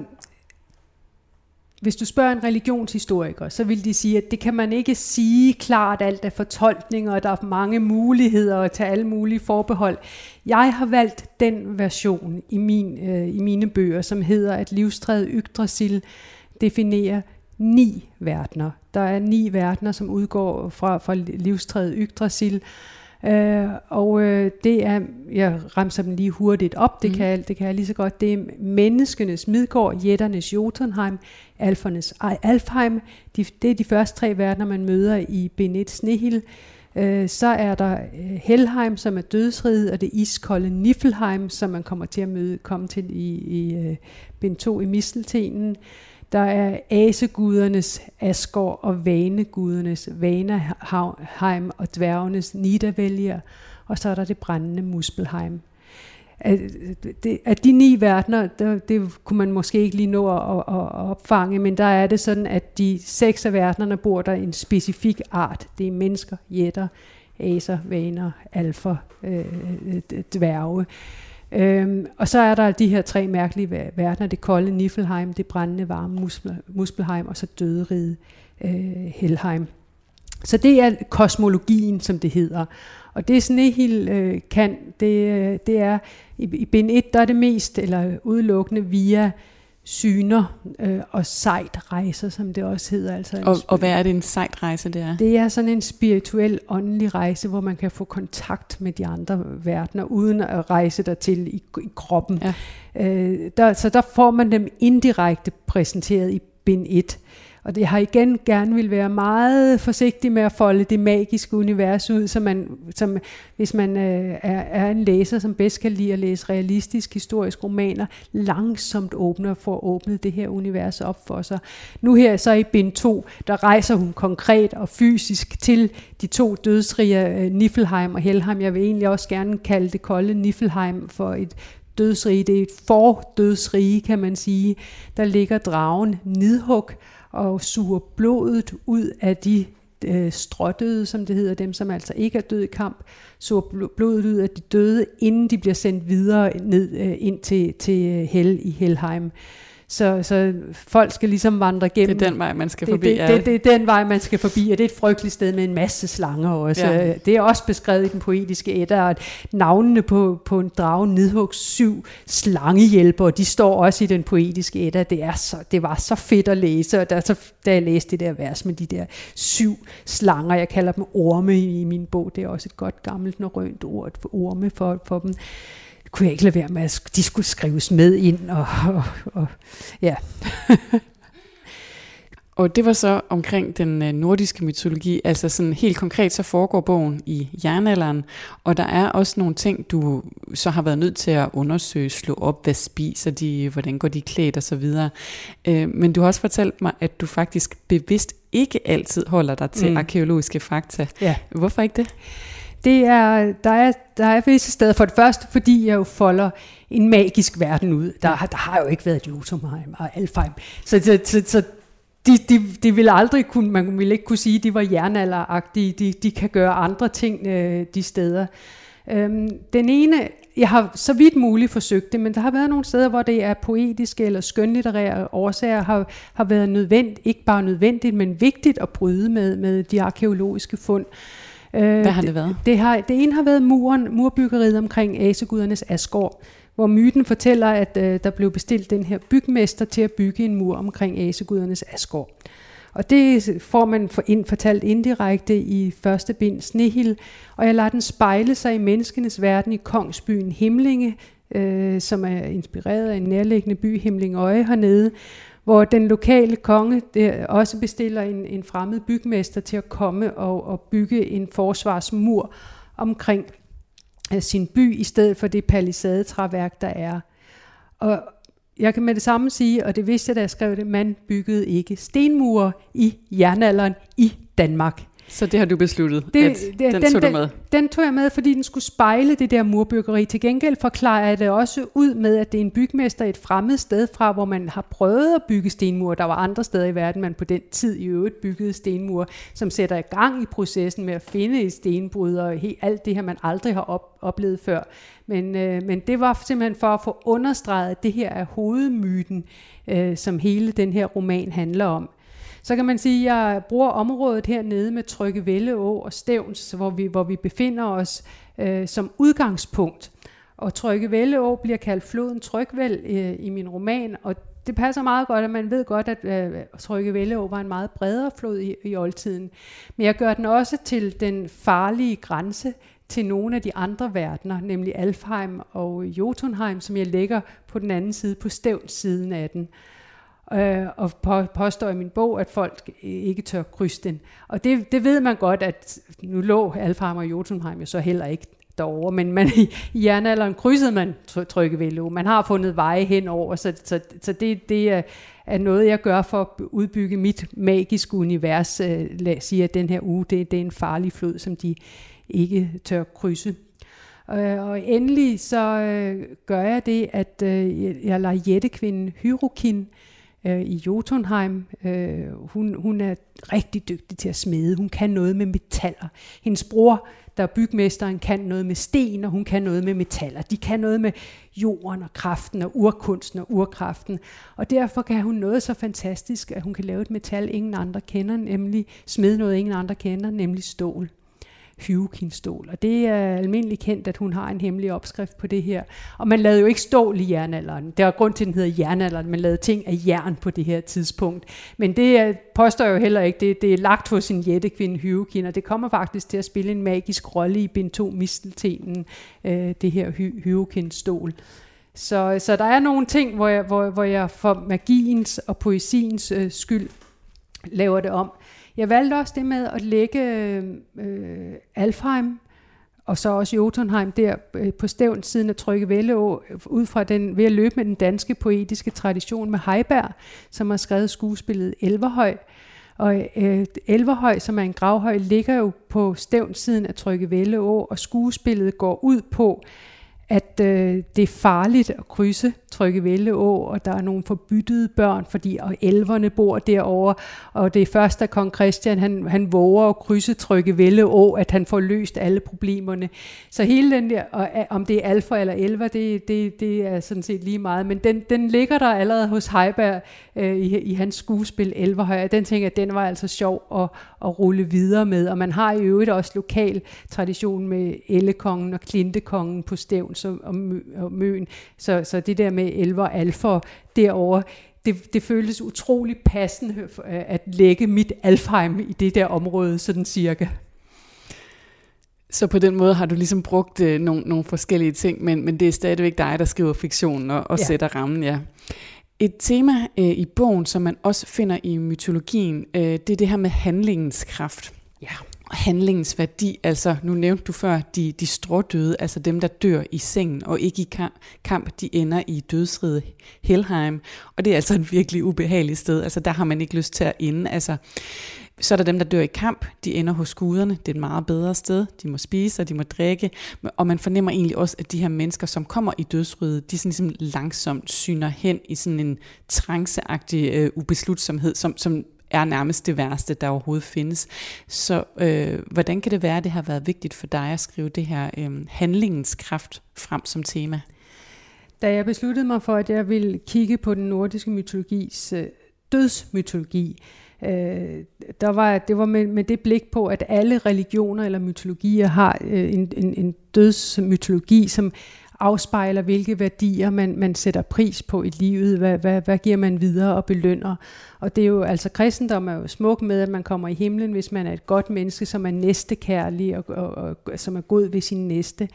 hvis du spørger en religionshistoriker, så vil de sige, at det kan man ikke sige klart alt er fortolkninger, og der er mange muligheder at tage alle mulige forbehold. Jeg har valgt den version i, min, øh, i mine bøger, som hedder, at livstræet Yggdrasil definerer ni verdener. Der er ni verdener, som udgår fra, fra livstræet Yggdrasil, Øh, og øh, det er, jeg remser dem lige hurtigt op, det, mm. kan, det kan jeg lige så godt, det er menneskenes Midgård, jætternes Jotunheim, alfernes Alfheim, de, det er de første tre verdener, man møder i Benet Snehil. Øh, så er der øh, Helheim, som er dødsriget, og det iskolde Niflheim, som man kommer til at møde, komme til i, i uh, Bind 2 i Misteltenen. Der er asegudernes Asgård og vanegudernes Vanaheim og dværgenes Nidavælger, og så er der det brændende Muspelheim. Af de ni verdener, det, det kunne man måske ikke lige nå at, at, at opfange, men der er det sådan, at de seks af verdenerne bor der en specifik art. Det er mennesker, jætter, aser, vaner, alfer, øh, øh dværge. Øhm, og så er der de her tre mærkelige verdener, det kolde Niflheim, det brændende varme Muspelheim, og så døderiget øh, Helheim. Så det er kosmologien, som det hedder. Og det Snehil øh, kan, det, øh, det er, i, i bind 1, der er det mest, eller udelukkende via syner øh, og sejt rejser, som det også hedder. Altså og, og hvad er det en sejt rejse, det er? Det er sådan en spirituel, åndelig rejse, hvor man kan få kontakt med de andre verdener, uden at rejse der til i, i kroppen. Ja. Øh, der, så der får man dem indirekte præsenteret i bind 1. Og det har igen gerne vil være meget forsigtig med at folde det magiske univers ud, så man, som, hvis man øh, er, er en læser, som bedst kan lide at læse realistisk historisk romaner, langsomt åbner for at åbne det her univers op for sig. Nu her så i bind 2, der rejser hun konkret og fysisk til de to dødsrige, øh, Niflheim og Helheim. Jeg vil egentlig også gerne kalde det kolde Niflheim for et dødsrige. Det er et fordødsrige, kan man sige. Der ligger dragen Nidhug, og suger blodet ud af de øh, strådøde, som det hedder, dem som altså ikke er døde i kamp, suger blodet ud af de døde, inden de bliver sendt videre ned øh, ind til, til øh, Hel i Helheim. Så, så folk skal ligesom vandre gennem. Det er den vej, man skal det, forbi. Det, det, det, det er den vej, man skal forbi, og det er et frygteligt sted med en masse slanger også. Ja. Det er også beskrevet i den poetiske Edda, at navnene på, på en drage nedhugs syv slangehjælper, de står også i den poetiske Edda. Det, er så, det var så fedt at læse, og da, så, da jeg læste det der vers med de der syv slanger, jeg kalder dem orme i min bog, det er også et godt gammelt norrønt ord for orme for, for dem kunne jeg ikke lade være med, at de skulle skrives med ind. Og, og, og ja. [laughs] og det var så omkring den øh, nordiske mytologi, altså sådan helt konkret, så foregår bogen i jernalderen, og der er også nogle ting, du så har været nødt til at undersøge, slå op, hvad spiser de, hvordan går de klædt og så videre. Øh, men du har også fortalt mig, at du faktisk bevidst ikke altid holder dig til mm. arkeologiske fakta. Ja. Hvorfor ikke det? Det er, der, er, der er visse steder. For det første, fordi jeg jo folder en magisk verden ud. Der, der har jo ikke været Jotunheim og Alfheim. Så, så, så, så de, de, de vil aldrig kunne, man ville ikke kunne sige, at de var jernalderagtige. De, de kan gøre andre ting øh, de steder. Øhm, den ene, jeg har så vidt muligt forsøgt det, men der har været nogle steder, hvor det er poetiske eller skønlitterære årsager, har, har været nødvendigt, ikke bare nødvendigt, men vigtigt at bryde med, med de arkeologiske fund. Hvad har det været? Det, det, har, det ene har været muren, murbyggeriet omkring Asegudernes Asgård, hvor myten fortæller, at øh, der blev bestilt den her bygmester til at bygge en mur omkring Asegudernes Asgård. Og det får man for ind, fortalt indirekte i første bind Snehild, og jeg lader den spejle sig i menneskenes verden i kongsbyen Himlinge, øh, som er inspireret af en nærliggende by, Himlingøje hernede, hvor den lokale konge der også bestiller en, en fremmed bygmester til at komme og, og bygge en forsvarsmur omkring øh, sin by, i stedet for det palisadetræværk, der er. Og jeg kan med det samme sige, og det vidste jeg, da jeg skrev det, man byggede ikke stenmure i jernalderen i Danmark. Så det har du besluttet, det, at det, den, den tog du med? Den, den tog jeg med, fordi den skulle spejle det der murbyggeri. Til gengæld forklarer jeg det også ud med, at det er en bygmester et fremmed sted fra, hvor man har prøvet at bygge stenmure. Der var andre steder i verden, man på den tid i øvrigt byggede stenmure, som sætter i gang i processen med at finde et stenbrud og helt, alt det her, man aldrig har op, oplevet før. Men, øh, men det var simpelthen for at få understreget, at det her er hovedmyten, øh, som hele den her roman handler om. Så kan man sige, at jeg bruger området hernede med Trygge Velleå og Stævns, hvor vi, hvor vi befinder os øh, som udgangspunkt. Og Trygge Velleå bliver kaldt floden Trygvæld øh, i min roman, og det passer meget godt, at man ved godt, at øh, Trygge Velleå var en meget bredere flod i, i oldtiden. Men jeg gør den også til den farlige grænse til nogle af de andre verdener, nemlig Alfheim og Jotunheim, som jeg lægger på den anden side, på stævns siden af den øh, og på, påstår i min bog, at folk øh, ikke tør krydse den. Og det, det ved man godt, at nu lå Alfheim og Jotunheim jo så heller ikke derovre, men man, [laughs] i jernalderen krydsede man Tryggevælde. Man har fundet veje henover, så, så, så det, det er, er noget, jeg gør for at udbygge mit magiske univers. Øh, lad os sige, at den her uge, det, det er en farlig flod, som de ikke tør krydse. Øh, og endelig så øh, gør jeg det, at øh, jeg lader jættekvinden Hyrokin øh, i Jotunheim. Øh, hun, hun er rigtig dygtig til at smede. Hun kan noget med metaller. Hendes bror, der er bygmesteren, kan noget med sten, og hun kan noget med metaller. De kan noget med jorden og kraften og urkunsten og urkraften. Og derfor kan hun noget så fantastisk, at hun kan lave et metal, ingen andre kender, nemlig smede noget, ingen andre kender, nemlig stål. Hyukin-stål. Og det er almindeligt kendt, at hun har en hemmelig opskrift på det her. Og man lavede jo ikke stål i jernalderen. Der er grund til, at den hedder jernalderen. Man lavede ting af jern på det her tidspunkt. Men det øh, påstår jo heller ikke. Det, det er lagt hos en jættekvinde Hyukin, og det kommer faktisk til at spille en magisk rolle i bind 2 Misteltenen, øh, det her hy- Hyukin-stål. Så, så der er nogle ting, hvor jeg, hvor, hvor jeg for magiens og poesiens øh, skyld laver det om. Jeg valgte også det med at lægge øh, øh, Alfheim, og så også Jotunheim der øh, på stævn siden af Trygge Velleå, ud fra den, ved at løbe med den danske poetiske tradition med Heiberg, som har skrevet skuespillet Elverhøj. Og øh, Elverhøj, som er en gravhøj, ligger jo på stævn siden af Trygge Velleå, og skuespillet går ud på, at øh, det er farligt at krydse Tryggevælde Å, og der er nogle forbyttede børn, fordi og elverne bor derovre, og det er først, da kong Christian han, han våger at krydse Tryggevælde Å, at han får løst alle problemerne. Så hele den der, og, om det er alfa eller elver, det, det, det er sådan set lige meget, men den, den ligger der allerede hos Heiberg øh, i, i hans skuespil Elverhøj, den tænker jeg, den var altså sjov at, at rulle videre med, og man har i øvrigt også lokal tradition med Ellekongen og Klintekongen på stævn så, og, mø, og Møen, så, så det der med elver og alfer derovre, det, det føles utrolig passende at lægge mit Alfheim i det der område, sådan cirka. Så på den måde har du ligesom brugt øh, nogle, nogle forskellige ting, men, men det er stadigvæk dig, der skriver fiktionen og, og ja. sætter rammen, ja. Et tema øh, i bogen, som man også finder i mytologien, øh, det er det her med handlingens kraft. Ja handlingens værdi, altså nu nævnte du før, de, de strådøde, altså dem, der dør i sengen og ikke i kamp, kamp de ender i dødsriget Helheim, og det er altså et virkelig ubehageligt sted, altså der har man ikke lyst til at ende, altså så er der dem, der dør i kamp. De ender hos guderne. Det er et meget bedre sted. De må spise, og de må drikke. Og man fornemmer egentlig også, at de her mennesker, som kommer i dødsrydet, de sådan ligesom langsomt syner hen i sådan en tranceagtig øh, ubeslutsomhed, som, som er nærmest det værste, der overhovedet findes. Så øh, hvordan kan det være, at det har været vigtigt for dig at skrive det her øh, handlingens kraft frem som tema? Da jeg besluttede mig for, at jeg ville kigge på den nordiske mytologis øh, dødsmytologi, øh, der var, det var med, med det blik på, at alle religioner eller mytologier har øh, en, en, en dødsmytologi, som afspejler, hvilke værdier man, man sætter pris på i livet, hvad, hvad, hvad giver man videre og belønner. Og det er jo, altså kristendom er jo smuk med, at man kommer i himlen, hvis man er et godt menneske, som er næstekærlig og, og, og, og som er god ved sin næste.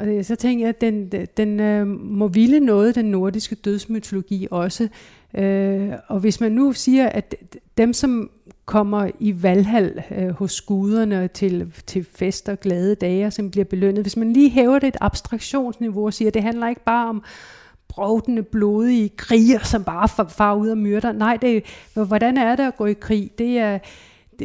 Og det, så tænker jeg, at den, den, øh, må ville noget, den nordiske dødsmytologi også. Øh, og hvis man nu siger, at dem, som kommer i valhal øh, hos guderne til, til fester, glade dage, som bliver belønnet. Hvis man lige hæver det et abstraktionsniveau og siger, at det handler ikke bare om brovdende, blodige kriger, som bare far ud og myrder. Nej, det, hvordan er det at gå i krig? Det er,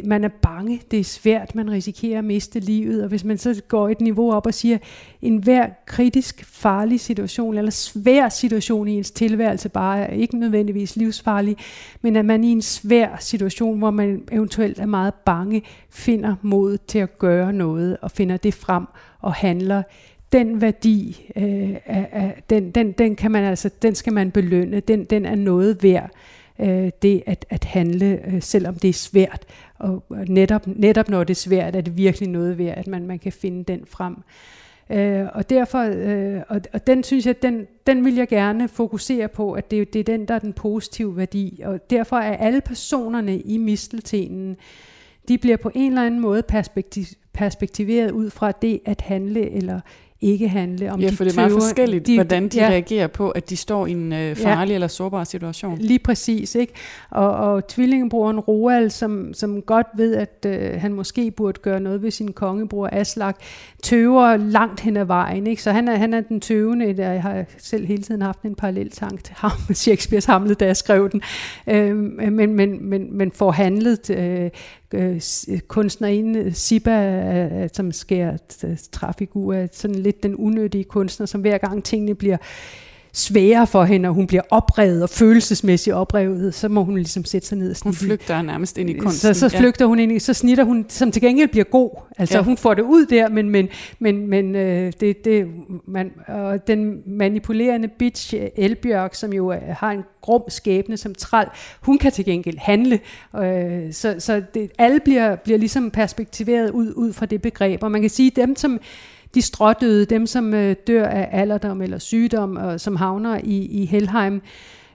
man er bange, det er svært, man risikerer at miste livet, og hvis man så går et niveau op og siger, en hver kritisk farlig situation, eller svær situation i ens tilværelse, bare er ikke nødvendigvis livsfarlig, men at man i en svær situation, hvor man eventuelt er meget bange, finder mod til at gøre noget, og finder det frem og handler den værdi, øh, er, er, den, den, den, kan man altså, den skal man belønne, den, den er noget værd øh, det at, at handle, øh, selvom det er svært. Og netop, netop når det er svært, er det virkelig noget værd, at man, man kan finde den frem. Øh, og derfor, øh, og, og den synes jeg, den, den vil jeg gerne fokusere på, at det, det er den, der er den positive værdi. Og derfor er alle personerne i misteltenen, de bliver på en eller anden måde perspektiv, perspektiveret ud fra det at handle eller ikke handle om ja, de for det er meget tøver, forskelligt, de, hvordan de ja, reagerer på, at de står i en øh, farlig ja, eller sårbar situation. Lige præcis, ikke? Og, og tvillingebroren Roald, som, som godt ved, at øh, han måske burde gøre noget ved sin kongebror Aslak, tøver langt hen ad vejen, ikke? Så han er, han er den tøvende, der jeg har selv hele tiden haft en parallel tank til ham, [laughs] Shakespeare's Hamlet, da jeg skrev den, øh, men, men, men, men får handlet øh, øh, øh kunstnerinde øh, Siba, som skærer trafigur, sådan lidt den unødige kunstner, som hver gang tingene bliver sværere for hende, og hun bliver oprevet og følelsesmæssigt oprevet, så må hun ligesom sætte sig ned. Og hun flygter nærmest ind i kunsten. Så, så flygter ja. hun ind i, så snitter hun, som til gengæld bliver god. Altså ja. hun får det ud der, men, men, men, men øh, det, det, man, og den manipulerende bitch Elbjørk, som jo øh, har en grum skæbne som træl, hun kan til gengæld handle. Øh, så så det, alle bliver, bliver ligesom perspektiveret ud, ud fra det begreb, og man kan sige, dem som de strådøde, dem som øh, dør af alderdom eller sygdom, og som havner i, i Helheim,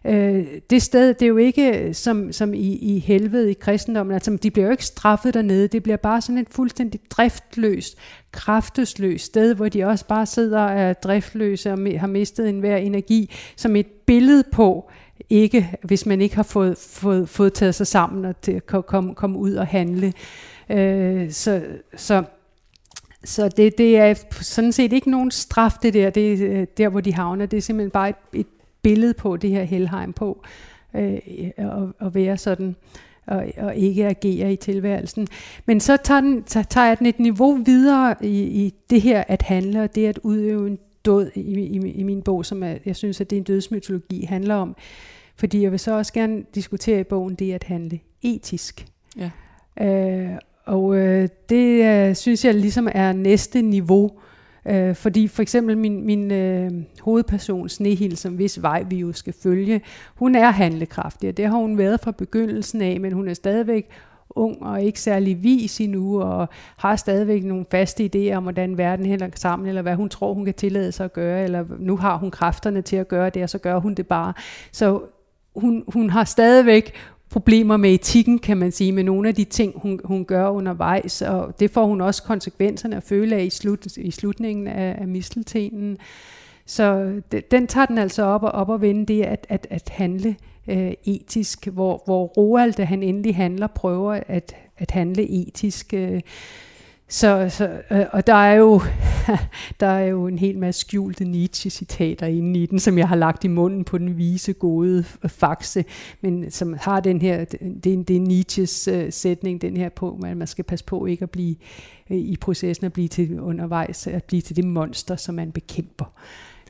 øh, det sted, det er jo ikke øh, som, som i, i helvede i kristendommen, altså de bliver jo ikke straffet dernede, det bliver bare sådan et fuldstændig driftløst, kraftesløst sted, hvor de også bare sidder og er driftløse og har mistet enhver energi, som et billede på, ikke, hvis man ikke har fået, fået, fået taget sig sammen og til at komme, komme ud og handle. Øh, så, så så det, det er sådan set ikke nogen straf, det der, det er der, hvor de havner. Det er simpelthen bare et, et billede på det her Helheim på, øh, at, at være sådan og, og ikke agere i tilværelsen. Men så tager, den, så tager jeg den et niveau videre i, i det her at handle, og det at udøve en død i, i, i min bog, som er, jeg synes, at det er en dødsmytologi handler om. Fordi jeg vil så også gerne diskutere i bogen det at handle etisk. Ja. Øh, og øh, det øh, synes jeg ligesom er næste niveau. Øh, fordi for eksempel min, min øh, hovedperson Snehil, som hvis vej vi jo skal følge, hun er handlekraftig, og det har hun været fra begyndelsen af, men hun er stadigvæk ung og ikke særlig vis endnu, og har stadigvæk nogle faste idéer om, hvordan verden hænger sammen, eller hvad hun tror, hun kan tillade sig at gøre, eller nu har hun kræfterne til at gøre det, og så gør hun det bare. Så hun, hun har stadigvæk problemer med etikken, kan man sige, med nogle af de ting, hun, hun gør undervejs, og det får hun også konsekvenserne at føle af i, slut, i slutningen af, af misteltenen. Så den tager den altså op og op og vende det at, at, at handle øh, etisk, hvor, hvor Roald, da han endelig handler, prøver at, at handle etisk. Øh, så, så, øh, og der er, jo, [laughs] der er jo en hel masse skjulte Nietzsche-citater inde i den, som jeg har lagt i munden på den vise, gode øh, faxe, men som har den her, det, det er Nietzsches uh, sætning, den her på, at man skal passe på ikke at blive uh, i processen at blive til undervejs, at blive til det monster, som man bekæmper.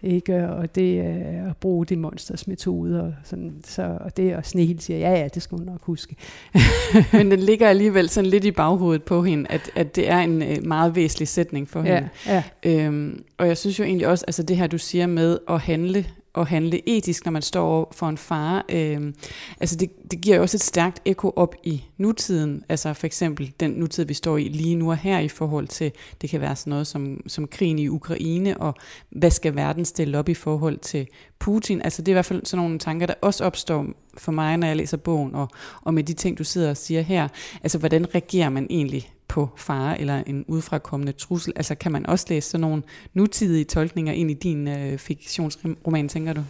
Ikke? Og det er at bruge de monsters metoder. Og, sådan, så, og det og Snehil siger, ja ja, det skal hun nok huske. [laughs] Men den ligger alligevel sådan lidt i baghovedet på hende, at, at det er en øh, meget væsentlig sætning for hende. Ja, ja. Øhm, og jeg synes jo egentlig også, altså det her du siger med at handle at handle etisk, når man står for en fare. Øh, altså det, det giver jo også et stærkt ekko op i nutiden, altså for eksempel den nutid, vi står i lige nu og her i forhold til, det kan være sådan noget som, som krigen i Ukraine, og hvad skal verden stille op i forhold til Putin? Altså det er i hvert fald sådan nogle tanker, der også opstår for mig, når jeg læser bogen, og, og med de ting, du sidder og siger her. Altså hvordan reagerer man egentlig på fare eller en udfrakommende trussel? Altså kan man også læse sådan nogle nutidige tolkninger ind i din øh, fiktionsroman, tænker du?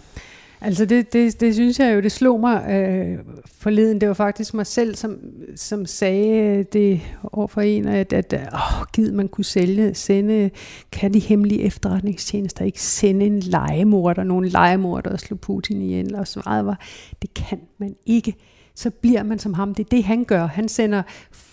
Altså det, det, det synes jeg jo, det slog mig øh, forleden. Det var faktisk mig selv, som, som sagde det over for en, at, at åh, gid man kunne sælge, sende, kan de hemmelige efterretningstjenester ikke sende en legemorder, nogle legemorder og slå Putin ihjel? Og svaret var, det kan man ikke. Så bliver man som ham. Det er det, han gør. Han sender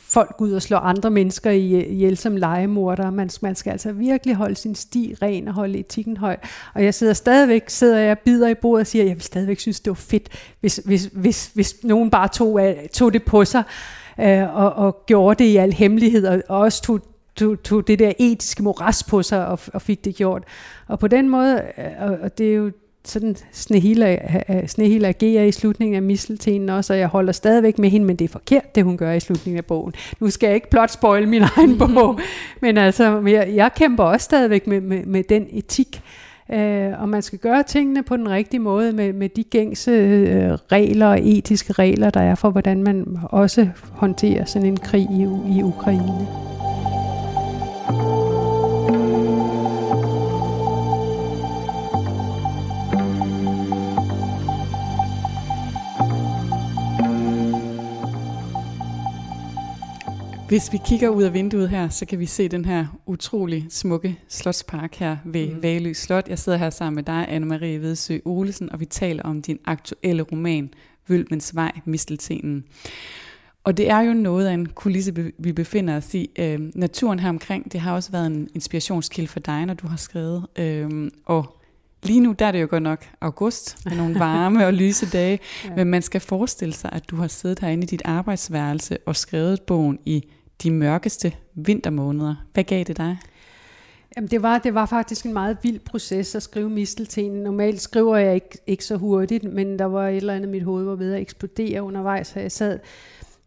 folk ud og slår andre mennesker ihjel som legemordere. Man, man skal altså virkelig holde sin sti ren og holde etikken høj. Og jeg sidder stadigvæk, sidder jeg bider i bordet og siger, at jeg vil stadigvæk synes, det var fedt, hvis, hvis, hvis, hvis nogen bare tog, øh, tog det på sig øh, og, og gjorde det i al hemmelighed, og, og også tog, tog, tog det der etiske moras på sig og, og fik det gjort. Og på den måde, øh, og, og det er jo sådan Snehil agerer i slutningen af misseltenen også, og jeg holder stadigvæk med hende, men det er forkert, det hun gør i slutningen af bogen. Nu skal jeg ikke blot spoil min egen [laughs] bog, men altså, jeg, jeg kæmper også stadigvæk med, med, med den etik, øh, og man skal gøre tingene på den rigtige måde, med, med de gængse øh, regler og etiske regler, der er for, hvordan man også håndterer sådan en krig i, i Ukraine. Hvis vi kigger ud af vinduet her, så kan vi se den her utrolig smukke slotspark her ved mm. Valø Slot. Jeg sidder her sammen med dig, Anne-Marie Vedsø Olesen, og vi taler om din aktuelle roman, Vølmens Vej, Misteltenen. Og det er jo noget af en kulisse, vi befinder os i. Øh, naturen her omkring, det har også været en inspirationskilde for dig, når du har skrevet. Øh, og Lige nu der er det jo godt nok august med nogle [laughs] varme og lyse dage, ja. men man skal forestille sig, at du har siddet herinde i dit arbejdsværelse og skrevet bogen i de mørkeste vintermåneder. Hvad gav det dig? Jamen det, var, det var faktisk en meget vild proces at skrive misteltenen. Normalt skriver jeg ikke, ikke så hurtigt, men der var et eller andet, mit hoved var ved at eksplodere undervejs, så jeg sad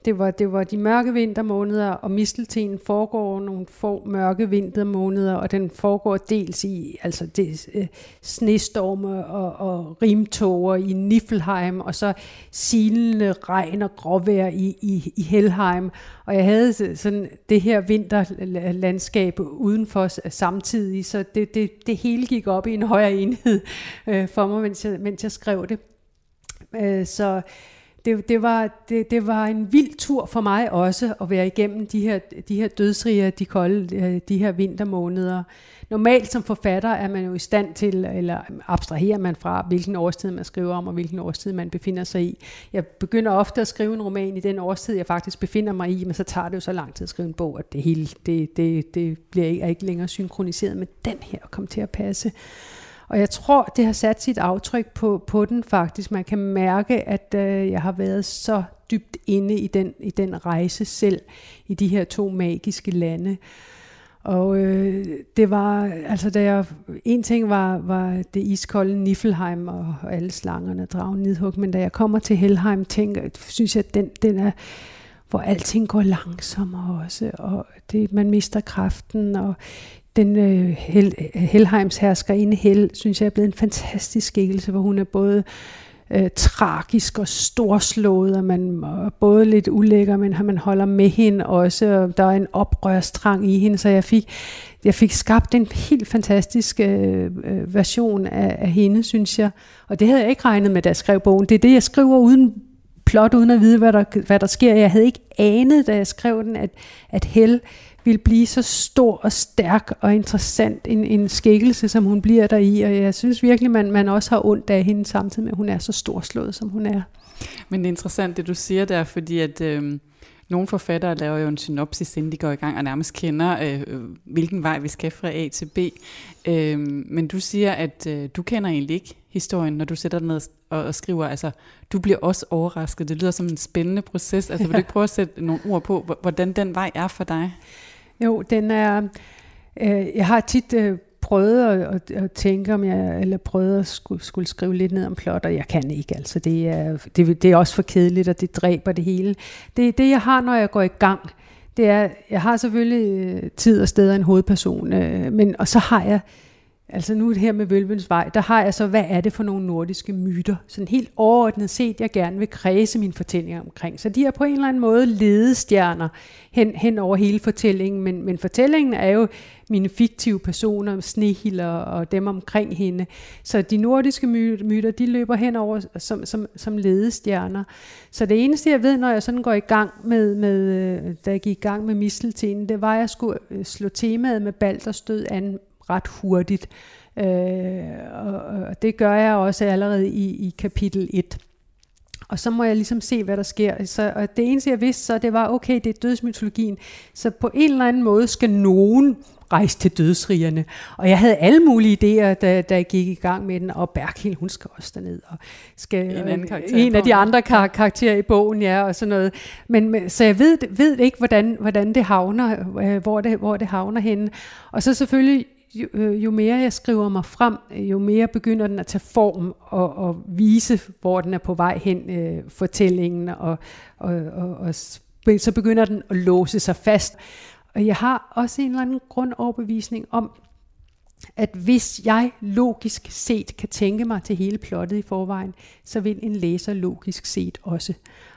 det var, det var de mørke vintermåneder, og misteltenen foregår nogle få mørke vintermåneder, og den foregår dels i altså det, øh, snestorme og, og rimtoger i Niflheim, og så silende regn og gråvejr i, i, i Helheim. Og jeg havde sådan det her vinterlandskab udenfor samtidig, så det, det, det hele gik op i en højere enhed øh, for mig, mens jeg, mens jeg skrev det. Øh, så det, det, var, det, det var en vild tur for mig også at være igennem de her, de her dødsrige, de kolde, øh, de her vintermåneder. Normalt som forfatter er man jo i stand til, eller abstraherer man fra, hvilken årstid man skriver om, og hvilken årstid man befinder sig i. Jeg begynder ofte at skrive en roman i den årstid, jeg faktisk befinder mig i, men så tager det jo så lang tid at skrive en bog, at det hele det, det, det bliver ikke, er ikke længere synkroniseret med den her og kommer til at passe. Og jeg tror, det har sat sit aftryk på, på den faktisk. Man kan mærke, at øh, jeg har været så dybt inde i den, i den rejse selv, i de her to magiske lande. Og øh, det var, altså da jeg, en ting var, var det iskolde Niflheim og, og alle slangerne, dragen nidhug, men da jeg kommer til Helheim, tænker, synes jeg, at den, den er, hvor alting går langsommere også, og det, man mister kraften, og den øh, Hel, øh, Helheims herskerinde Hel, synes jeg er blevet en fantastisk skikkelse, hvor hun er både øh, tragisk og storslået, og man er både lidt ulækker, men man holder med hende også, og der er en oprørstrang i hende, så jeg fik, jeg fik skabt en helt fantastisk øh, øh, version af, af hende, synes jeg. Og det havde jeg ikke regnet med, da jeg skrev bogen. Det er det, jeg skriver uden plot uden at vide, hvad der, hvad der sker. Jeg havde ikke anet, da jeg skrev den, at, at Hel vil blive så stor og stærk og interessant en, en skikkelse, som hun bliver der i. Og jeg synes virkelig, man, man også har ondt af hende samtidig med, at hun er så storslået, som hun er. Men det er interessant, det du siger der, fordi at... Øh nogle forfattere laver jo en synopsis, inden de går i gang, og nærmest kender, øh, hvilken vej vi skal fra A til B. Øh, men du siger, at øh, du kender egentlig ikke historien, når du sætter dig ned og, og skriver. Altså, du bliver også overrasket. Det lyder som en spændende proces. Altså, vil du ikke prøve at sætte nogle ord på, hvordan den vej er for dig? Jo, den er... Øh, jeg har tit øh, prøvet at, at, at tænke, om jeg, eller prøvet at skulle, skulle skrive lidt ned om plot, og jeg kan ikke. Altså, det er, det, det er også for kedeligt, og det dræber det hele. Det det, jeg har, når jeg går i gang. Det er, jeg har selvfølgelig øh, tid og steder en hovedperson, øh, men, og så har jeg Altså nu her med Vølvens Vej, der har jeg så, hvad er det for nogle nordiske myter? Sådan helt overordnet set, jeg gerne vil kredse min fortælling omkring. Så de er på en eller anden måde ledestjerner hen, hen over hele fortællingen, men, men fortællingen er jo mine fiktive personer, Snehilder og dem omkring hende. Så de nordiske myter, de løber hen over som, som, som ledestjerner. Så det eneste, jeg ved, når jeg sådan går i gang med, med øh, da jeg gik i gang med misteltenen, det var, at jeg skulle øh, slå temaet med Balders død an ret hurtigt. Øh, og, og det gør jeg også allerede i, i kapitel 1. Og så må jeg ligesom se, hvad der sker. Så, og det eneste, jeg vidste, så det var, okay, det er dødsmytologien. Så på en eller anden måde skal nogen rejse til dødsrigerne. Og jeg havde alle mulige idéer, da, da jeg gik i gang med den. Og Berghild, hun skal også derned. Og skal, en, anden karakter en af de andre kar- karakterer i bogen, ja, og sådan noget. Men, så jeg ved, ved ikke, hvordan, hvordan det havner, øh, hvor det, hvor det havner henne. Og så selvfølgelig jo, øh, jo mere jeg skriver mig frem, øh, jo mere begynder den at tage form og, og vise, hvor den er på vej hen, øh, fortællingen, og, og, og, og så begynder den at låse sig fast. Og jeg har også en eller anden grundoverbevisning om, at hvis jeg logisk set kan tænke mig til hele plottet i forvejen, så vil en læser logisk set også.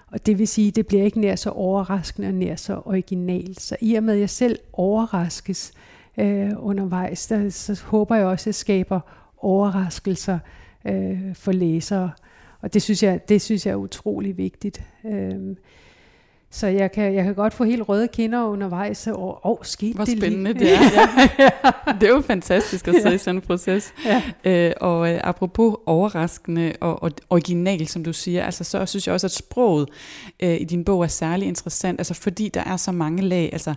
Og det vil sige, at det bliver ikke nær så overraskende og nær så originalt. Så i og med, at jeg selv overraskes, øh, øh, undervejs, der, så håber jeg også, at jeg skaber overraskelser øh, for læsere. Og det synes jeg, det synes jeg er utrolig vigtigt. Øh, så jeg kan, jeg kan godt få helt røde kinder undervejs, og åh, skete Hvor det spændende lige? [laughs] det er. Ja. [laughs] det er jo fantastisk at sidde i sådan en proces. [laughs] Ja. Øh, og øh, apropos overraskende og, og original, som du siger, altså, så synes jeg også, at sproget øh, i din bog er særlig interessant, altså fordi der er så mange lag. Altså,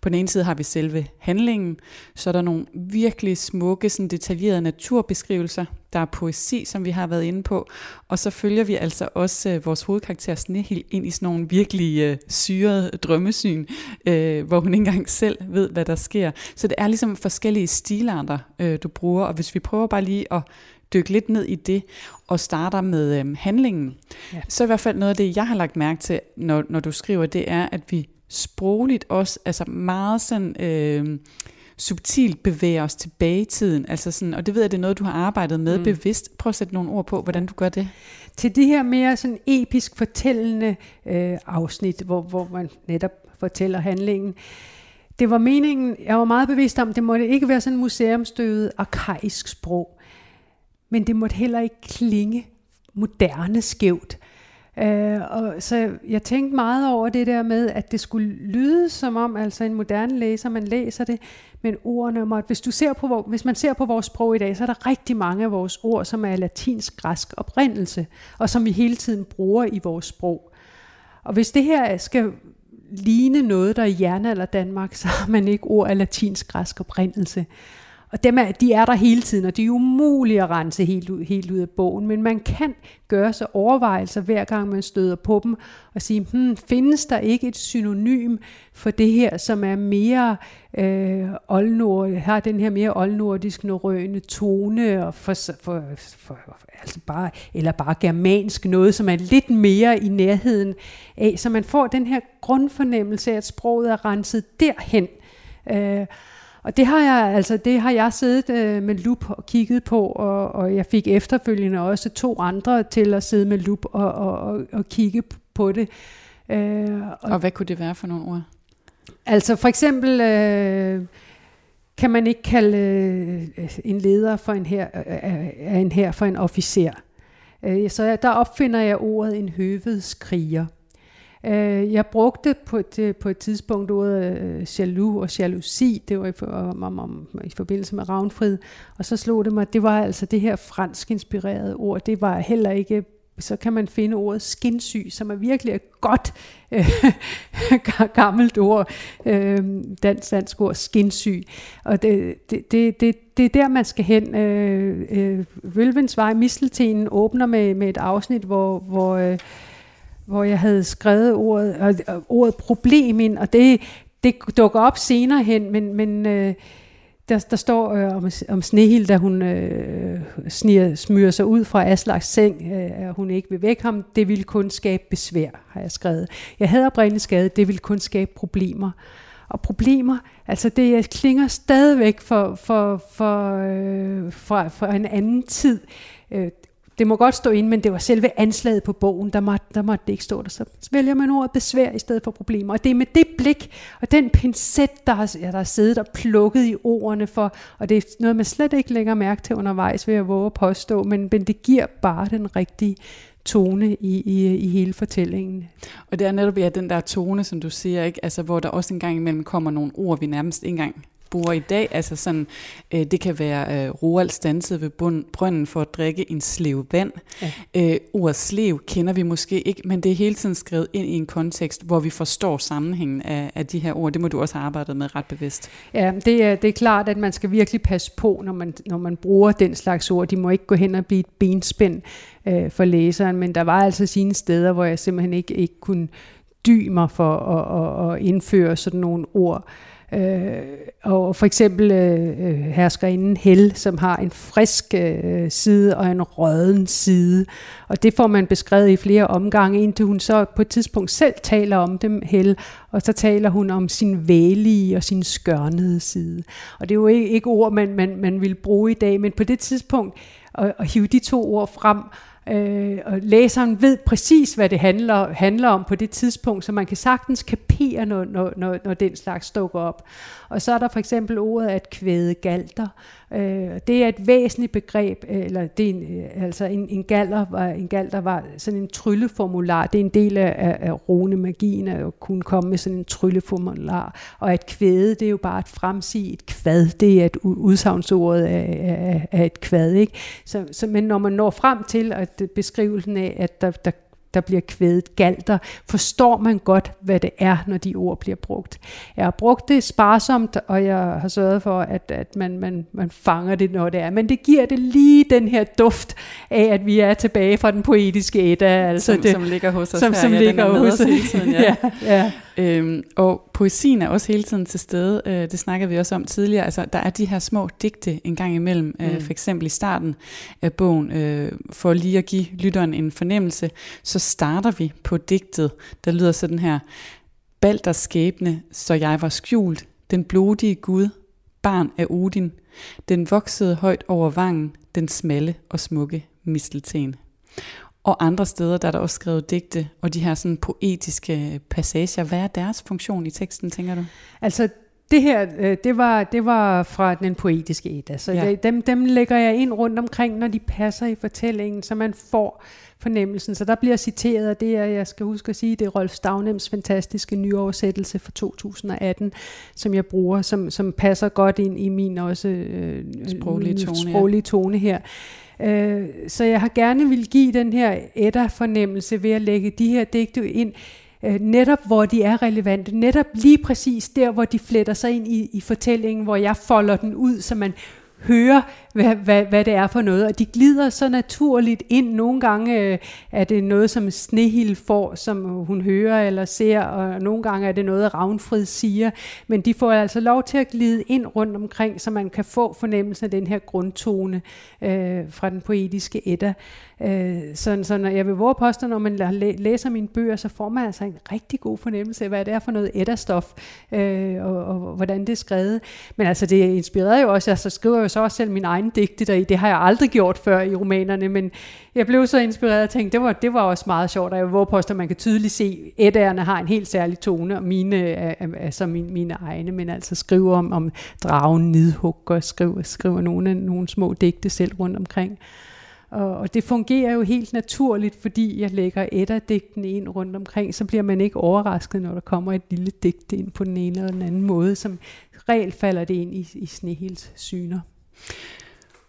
på den ene side har vi selve handlingen, så er der nogle virkelig smukke, sådan detaljerede naturbeskrivelser, der er poesi, som vi har været inde på, og så følger vi altså også øh, vores hovedkarakter Snehild ind i sådan nogle virkelig øh, syrede drømmesyn, øh, hvor hun ikke engang selv ved, hvad der sker. Så det er ligesom forskellige stilarter, øh, du bruger, og hvis vi prøver bare lige at dykke lidt ned i det, og starter med øh, handlingen, ja. så i hvert fald noget af det, jeg har lagt mærke til, når, når du skriver, det er, at vi sprogligt også, altså meget sådan... Øh, subtilt bevæger os tilbage i tiden. Altså sådan, og det ved jeg, det er noget, du har arbejdet med mm. bevidst. Prøv at sætte nogle ord på, hvordan du gør det. Til de her mere sådan episk fortællende øh, afsnit, hvor, hvor man netop fortæller handlingen, det var meningen, jeg var meget bevidst om, det måtte ikke være sådan museumstøvet arkaisk sprog, men det måtte heller ikke klinge moderne skævt. Øh, og så jeg tænkte meget over det der med, at det skulle lyde som om, altså en moderne læser, man læser det, men ordene måtte, hvis, du ser på, hvis man ser på vores sprog i dag, så er der rigtig mange af vores ord, som er latinsk-græsk oprindelse, og som vi hele tiden bruger i vores sprog. Og hvis det her skal ligne noget, der er i eller Danmark, [laughs] så har man ikke ord af latinsk-græsk oprindelse. Og dem er, de er der hele tiden, og de er umulige at rense helt ud, helt ud af bogen. Men man kan gøre sig overvejelser, hver gang man støder på dem, og sige, hmm, findes der ikke et synonym for det her, som er mere øh, oldnord, har den her mere oldnordisk norrøne tone, og for, for, for, altså bare, eller bare germansk noget, som er lidt mere i nærheden af, så man får den her grundfornemmelse af, at sproget er renset derhen. Øh, og det har jeg altså det har jeg siddet øh, med lup og kigget på, og, og jeg fik efterfølgende også to andre til at sidde med lup og, og, og, og kigge på det. Øh, og, og hvad kunne det være for nogle ord? Altså for eksempel øh, kan man ikke kalde øh, en leder for en her, øh, en her for en officer. Øh, så der opfinder jeg ordet en høvedskriger. Øh, jeg brugte på, et, øh, på et tidspunkt ordet øh, jaloux og jalousi, det var i, for, om, om, om, i forbindelse med Ravnfrid, og så slog det mig, det var altså det her fransk inspirerede ord, det var heller ikke så kan man finde ordet skinsyg, som er virkelig et godt øh, [laughs] gammelt ord, øh, dansk, dansk ord, skinsyg. Og det, det, det, det, det er der, man skal hen. Øh, øh, Vølvens vej, Misteltenen åbner med, med et afsnit, hvor, hvor øh, hvor jeg havde skrevet ordet, og ordet problem ind, og det, det dukker op senere hen, men, men øh, der, der står øh, om, om Snehild, da hun øh, sniger, smyrer sig ud fra Aslaks seng, øh, at hun ikke vil væk ham. Det ville kun skabe besvær, har jeg skrevet. Jeg havde oprindeligt skrevet, det ville kun skabe problemer. Og problemer, altså det jeg klinger stadigvæk for, for, for, øh, fra, fra en anden tid. Øh, det må godt stå ind, men det var selve anslaget på bogen, der måtte, der måtte det ikke stå der. Så vælger man ordet besvær i stedet for problemer. Og det er med det blik og den pincet, der har, ja, der har siddet og plukket i ordene for, og det er noget, man slet ikke længere mærke til undervejs, vil jeg våge at påstå, men, men det giver bare den rigtige tone i, i, i hele fortællingen. Og det er netop ja, den der tone, som du siger, ikke? Altså, hvor der også en gang imellem kommer nogle ord, vi nærmest ikke engang bruger i dag. Altså sådan, øh, det kan være øh, Roald stansede ved bund, brønden for at drikke en slev vand. Ja. Øh, ordet slev kender vi måske ikke, men det er hele tiden skrevet ind i en kontekst, hvor vi forstår sammenhængen af, af de her ord. Det må du også have arbejdet med ret bevidst. Ja, det er, det er klart, at man skal virkelig passe på, når man, når man bruger den slags ord. De må ikke gå hen og blive et benspænd øh, for læseren, men der var altså sine steder, hvor jeg simpelthen ikke, ikke kunne dy mig for at, at, at indføre sådan nogle ord. Øh, Øh, og for eksempel øh, øh, herskerinden Hel, som har en frisk øh, side og en røden side. Og det får man beskrevet i flere omgange, indtil hun så på et tidspunkt selv taler om dem, Hel, og så taler hun om sin vælige og sin skørnede side. Og det er jo ikke, ikke ord, man, man, man vil bruge i dag, men på det tidspunkt at, at hive de to ord frem, Øh, og læseren ved præcis, hvad det handler, handler om på det tidspunkt, så man kan sagtens kapere, når, når, når, når den slags dukker op. Og så er der for eksempel ordet at kvæde galter. Øh, det er et væsentligt begreb, øh, eller det er en, øh, altså en, en, galder var, en galter var sådan en trylleformular. Det er en del af, af runemagien at kunne komme med sådan en trylleformular. Og at kvæde, det er jo bare at fremsige et kvad. Det er et udsagnsordet af, af, af et kvad. Ikke? Så, så, men når man når frem til at beskrivelsen af, at der, der der bliver kvædet galter, forstår man godt, hvad det er, når de ord bliver brugt. Jeg har brugt det sparsomt, og jeg har sørget for, at, at man, man, man fanger det, når det er. Men det giver det lige den her duft af, at vi er tilbage fra den poetiske Edda. Altså som, det, som ligger hos os som, her. Som ja, ligger hos os tiden, [laughs] ja. ja, ja. Øhm, og poesien er også hele tiden til stede. Øh, det snakkede vi også om tidligere. Altså, der er de her små digte en gang imellem. Øh, mm. for eksempel i starten af bogen, øh, for lige at give lytteren en fornemmelse, så starter vi på digtet, der lyder sådan her. Balders skæbne, så jeg var skjult, den blodige Gud, barn af Odin, den voksede højt over vangen, den smalle og smukke mistelten. Og andre steder, der er der også skrevet digte, og de her sådan poetiske passager. Hvad er deres funktion i teksten, tænker du? Altså, det her, øh, det var, det var fra den poetiske Edda, så ja. dem, dem lægger jeg ind rundt omkring, når de passer i fortællingen, så man får fornemmelsen. Så der bliver citeret, og det er, jeg skal huske at sige, det er Rolf Stavnems fantastiske nyoversættelse fra 2018, som jeg bruger, som, som passer godt ind i min også øh, sproglige tone, sproglige tone her. Øh, så jeg har gerne vil give den her Edda-fornemmelse ved at lægge de her digte ind, øh, netop hvor de er relevante, netop lige præcis der, hvor de fletter sig ind i, i fortællingen, hvor jeg folder den ud, så man høre, hvad, hvad, hvad det er for noget. Og de glider så naturligt ind. Nogle gange øh, er det noget, som Snehild får, som hun hører eller ser, og nogle gange er det noget, Ravnfrid siger. Men de får altså lov til at glide ind rundt omkring, så man kan få fornemmelsen af den her grundtone øh, fra den poetiske etter. Øh, så, så når jeg vil våge påstå, når man læser mine bøger, så får man altså en rigtig god fornemmelse af, hvad det er for noget etterstof, øh, og, og, og hvordan det er skrevet. Men altså, det inspirerede jo også, altså skriver jo så også selv min egen digte deri. Det har jeg aldrig gjort før i romanerne, men jeg blev så inspireret og tænkte, det var, det var også meget sjovt, og jeg vil påstå, at man kan tydeligt se, at har en helt særlig tone, og mine er, altså så mine, mine egne, men altså skriver om, om dragen nidhugger, skriver, skriver nogle, nogle små digte selv rundt omkring. Og, og det fungerer jo helt naturligt, fordi jeg lægger Edda-digtene ind rundt omkring, så bliver man ikke overrasket, når der kommer et lille digt ind på den ene eller den anden måde. Som regel falder det ind i, i Snehils syner.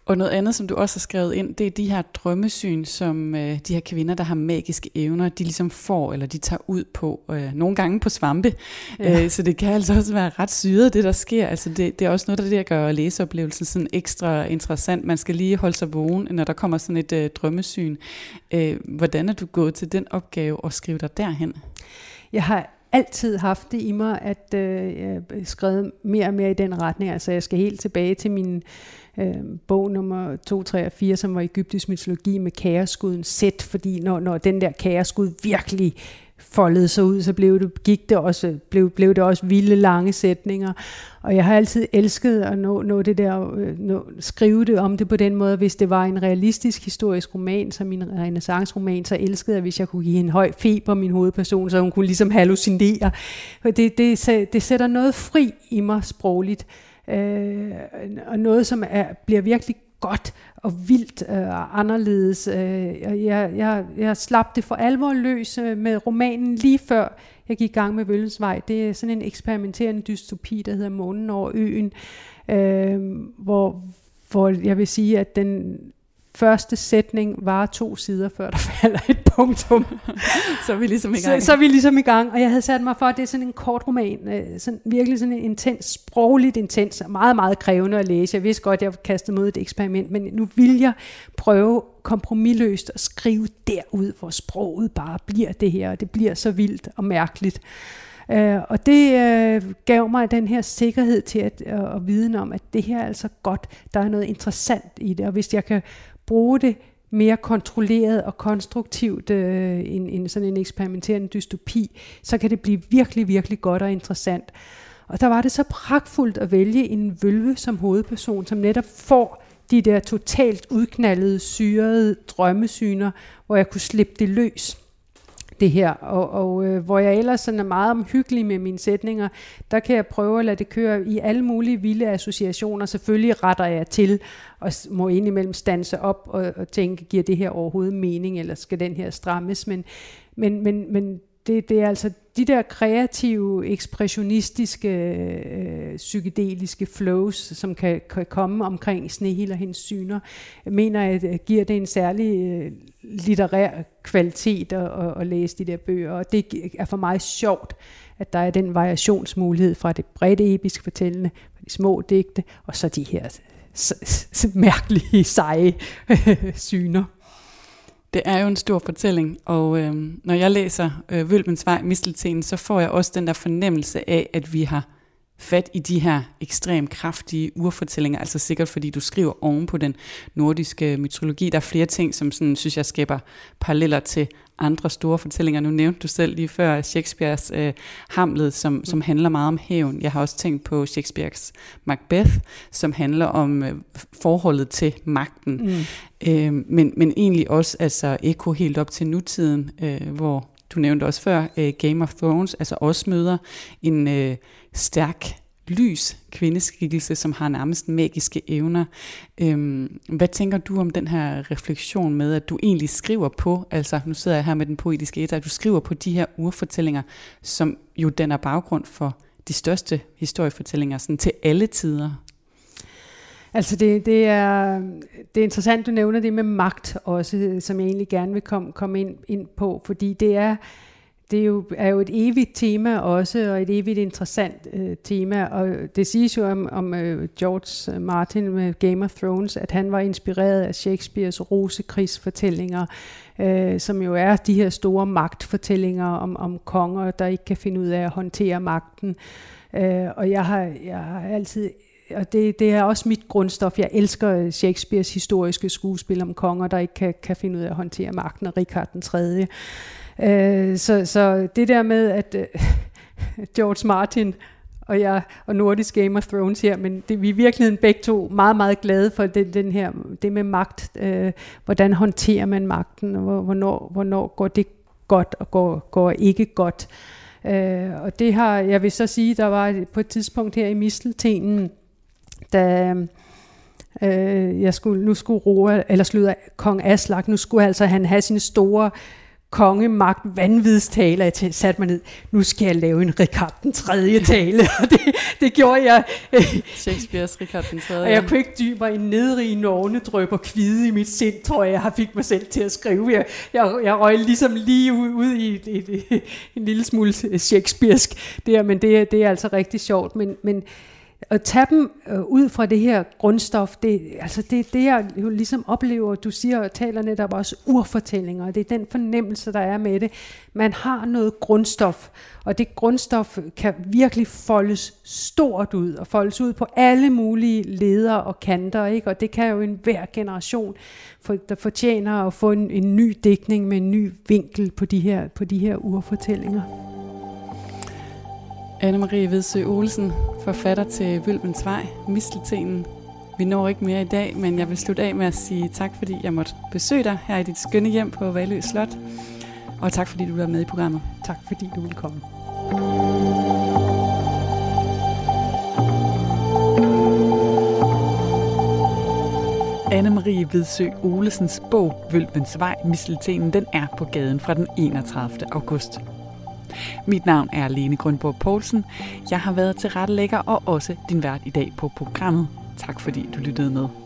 Og noget andet, som du også har skrevet ind, det er de her drømmesyn, som øh, de her kvinder, der har magiske evner, de ligesom får, eller de tager ud på, øh, nogle gange på svampe. Ja. Øh, så det kan altså også være ret syret, det der sker. Altså det, det er også noget af det, der gør læseoplevelsen sådan ekstra interessant. Man skal lige holde sig vågen, når der kommer sådan et øh, drømmesyn. Øh, hvordan er du gået til den opgave og skrive dig derhen? Jeg har altid haft det i mig, at øh, jeg skrevet mere og mere i den retning. Altså jeg skal helt tilbage til min øh, bog nummer 2, 3 og 4, som var egyptisk mytologi med kaoskuden sæt, fordi når, når den der kaoskud virkelig foldede sig ud, så blev det, gik det også, blev, blev det også vilde lange sætninger. Og jeg har altid elsket at nå, nå det der, øh, nå, skrive det om det på den måde. Hvis det var en realistisk historisk roman, som min renaissance-roman, så elskede jeg, hvis jeg kunne give en høj feber min hovedperson, så hun kunne ligesom hallucinere. Det, det, det sætter noget fri i mig sprogligt. Øh, og noget, som er, bliver virkelig godt og vildt øh, anderledes. Øh, jeg, jeg, jeg slap det for alvor løs øh, med romanen lige før jeg gik i gang med Vøllensvej. Det er sådan en eksperimenterende dystopi, der hedder Månen over øen, øh, hvor, hvor jeg vil sige, at den første sætning var to sider, før der [laughs] falder et punktum. [laughs] så er vi ligesom i gang. Så, så er vi ligesom i gang, og jeg havde sat mig for, at det er sådan en kort roman, øh, sådan, virkelig sådan en intens, sprogligt intens, og meget, meget krævende at læse. Jeg vidste godt, at jeg kastede mod et eksperiment, men nu vil jeg prøve kompromilløst at skrive derud, hvor sproget bare bliver det her, og det bliver så vildt og mærkeligt. Uh, og det uh, gav mig den her sikkerhed til at, uh, at vide om, at det her er altså godt, der er noget interessant i det, og hvis jeg kan bruge det mere kontrolleret og konstruktivt øh, end, end sådan en eksperimenterende dystopi, så kan det blive virkelig, virkelig godt og interessant. Og der var det så pragtfuldt at vælge en vølve som hovedperson, som netop får de der totalt udknaldede, syrede drømmesyner, hvor jeg kunne slippe det løs det her, og, og øh, hvor jeg ellers sådan er meget omhyggelig med mine sætninger, der kan jeg prøve at lade det køre i alle mulige vilde associationer. Selvfølgelig retter jeg til, og må indimellem stanse op og, og tænke, giver det her overhovedet mening, eller skal den her strammes? Men, men, men, men det, det er altså de der kreative, ekspressionistiske, øh, psykedeliske flows, som kan, kan komme omkring Snehil og hendes syner, mener, jeg giver det en særlig øh, litterær kvalitet at, at, at læse de der bøger. Og det er for mig sjovt, at der er den variationsmulighed fra det brede episke fortællende, fra de små digte, og så de her mærkelige, seje [laughs] syner. Det er jo en stor fortælling, og øh, når jeg læser øh, Vølbens Vej, Mistelten, så får jeg også den der fornemmelse af, at vi har fat i de her ekstremt kraftige urfortællinger, altså sikkert fordi du skriver oven på den nordiske mytologi. Der er flere ting, som sådan, synes jeg skaber paralleller til andre store fortællinger. Nu nævnte du selv lige før Shakespeares øh, Hamlet, som, som handler meget om hævn. Jeg har også tænkt på Shakespeares Macbeth, som handler om øh, forholdet til magten. Mm. Øh, men, men egentlig også altså, eko helt op til nutiden, øh, hvor du nævnte også før, øh, Game of Thrones, altså også møder en øh, stærk lys kvindeskikkelse, som har nærmest magiske evner. Øhm, hvad tænker du om den her refleksion med, at du egentlig skriver på, altså nu sidder jeg her med den poetiske etter, at du skriver på de her urfortællinger, som jo danner baggrund for de største historiefortællinger sådan til alle tider? Altså det, det, er, det er interessant, du nævner det med magt også, som jeg egentlig gerne vil komme, komme ind, ind på, fordi det er, det er jo, er jo et evigt tema også, og et evigt interessant øh, tema, og det siges jo om, om øh, George øh, Martin med Game of Thrones, at han var inspireret af Shakespeares rosekrigsfortællinger, øh, som jo er de her store magtfortællinger om, om konger, der ikke kan finde ud af at håndtere magten. Øh, og jeg har, jeg har altid og det, det er også mit grundstof. Jeg elsker Shakespeares historiske skuespil om konger, der ikke kan, kan finde ud af at håndtere magten, og Richard den 3. Øh, så, så det der med, at øh, [laughs] George Martin og jeg og Nordisk Game of Thrones her, men det, vi er virkelig begge to meget, meget glade for den, den her, det med magt. Øh, hvordan håndterer man magten, og hvornår, hvornår går det godt og går, går ikke godt. Øh, og det har, jeg vil så sige, der var på et tidspunkt her i Misteltenen, da Øh, jeg skulle, nu skulle Roa, eller slutter kong Aslak, nu skulle altså han have sine store kongemagt vanvidstale. Jeg satte mig ned, nu skal jeg lave en Richard den tredje tale. [laughs] Og det, det gjorde jeg. [laughs] Shakespeare's Richard den tredje. Og jeg kunne ikke dybe mig i nedrige novne drøber kvide i mit sind, tror jeg, jeg fik mig selv til at skrive. Jeg, jeg, jeg røg ligesom lige ud, ud i et, et, et, en lille smule Shakespearesk der, men det, det er altså rigtig sjovt. Men, men at tage dem øh, ud fra det her grundstof, det, altså det, det jeg jo ligesom oplever, du siger og taler netop også urfortællinger, og det er den fornemmelse, der er med det. Man har noget grundstof, og det grundstof kan virkelig foldes stort ud, og foldes ud på alle mulige leder og kanter, ikke? og det kan jo en hver generation, for, der fortjener at få en, en ny dækning med en ny vinkel på de her, på de her urfortællinger. Anne-Marie Vedsø Olsen, forfatter til Vølvens Vej, Misteltenen. Vi når ikke mere i dag, men jeg vil slutte af med at sige tak, fordi jeg måtte besøge dig her i dit skønne hjem på Valø Slot. Og tak, fordi du var med i programmet. Tak, fordi du ville komme. Anne-Marie Vedsø Olesens bog Vølvens Vej, Misteltenen, den er på gaden fra den 31. august. Mit navn er Lene Grønborg Poulsen. Jeg har været til rettelægger og også din vært i dag på programmet. Tak fordi du lyttede med.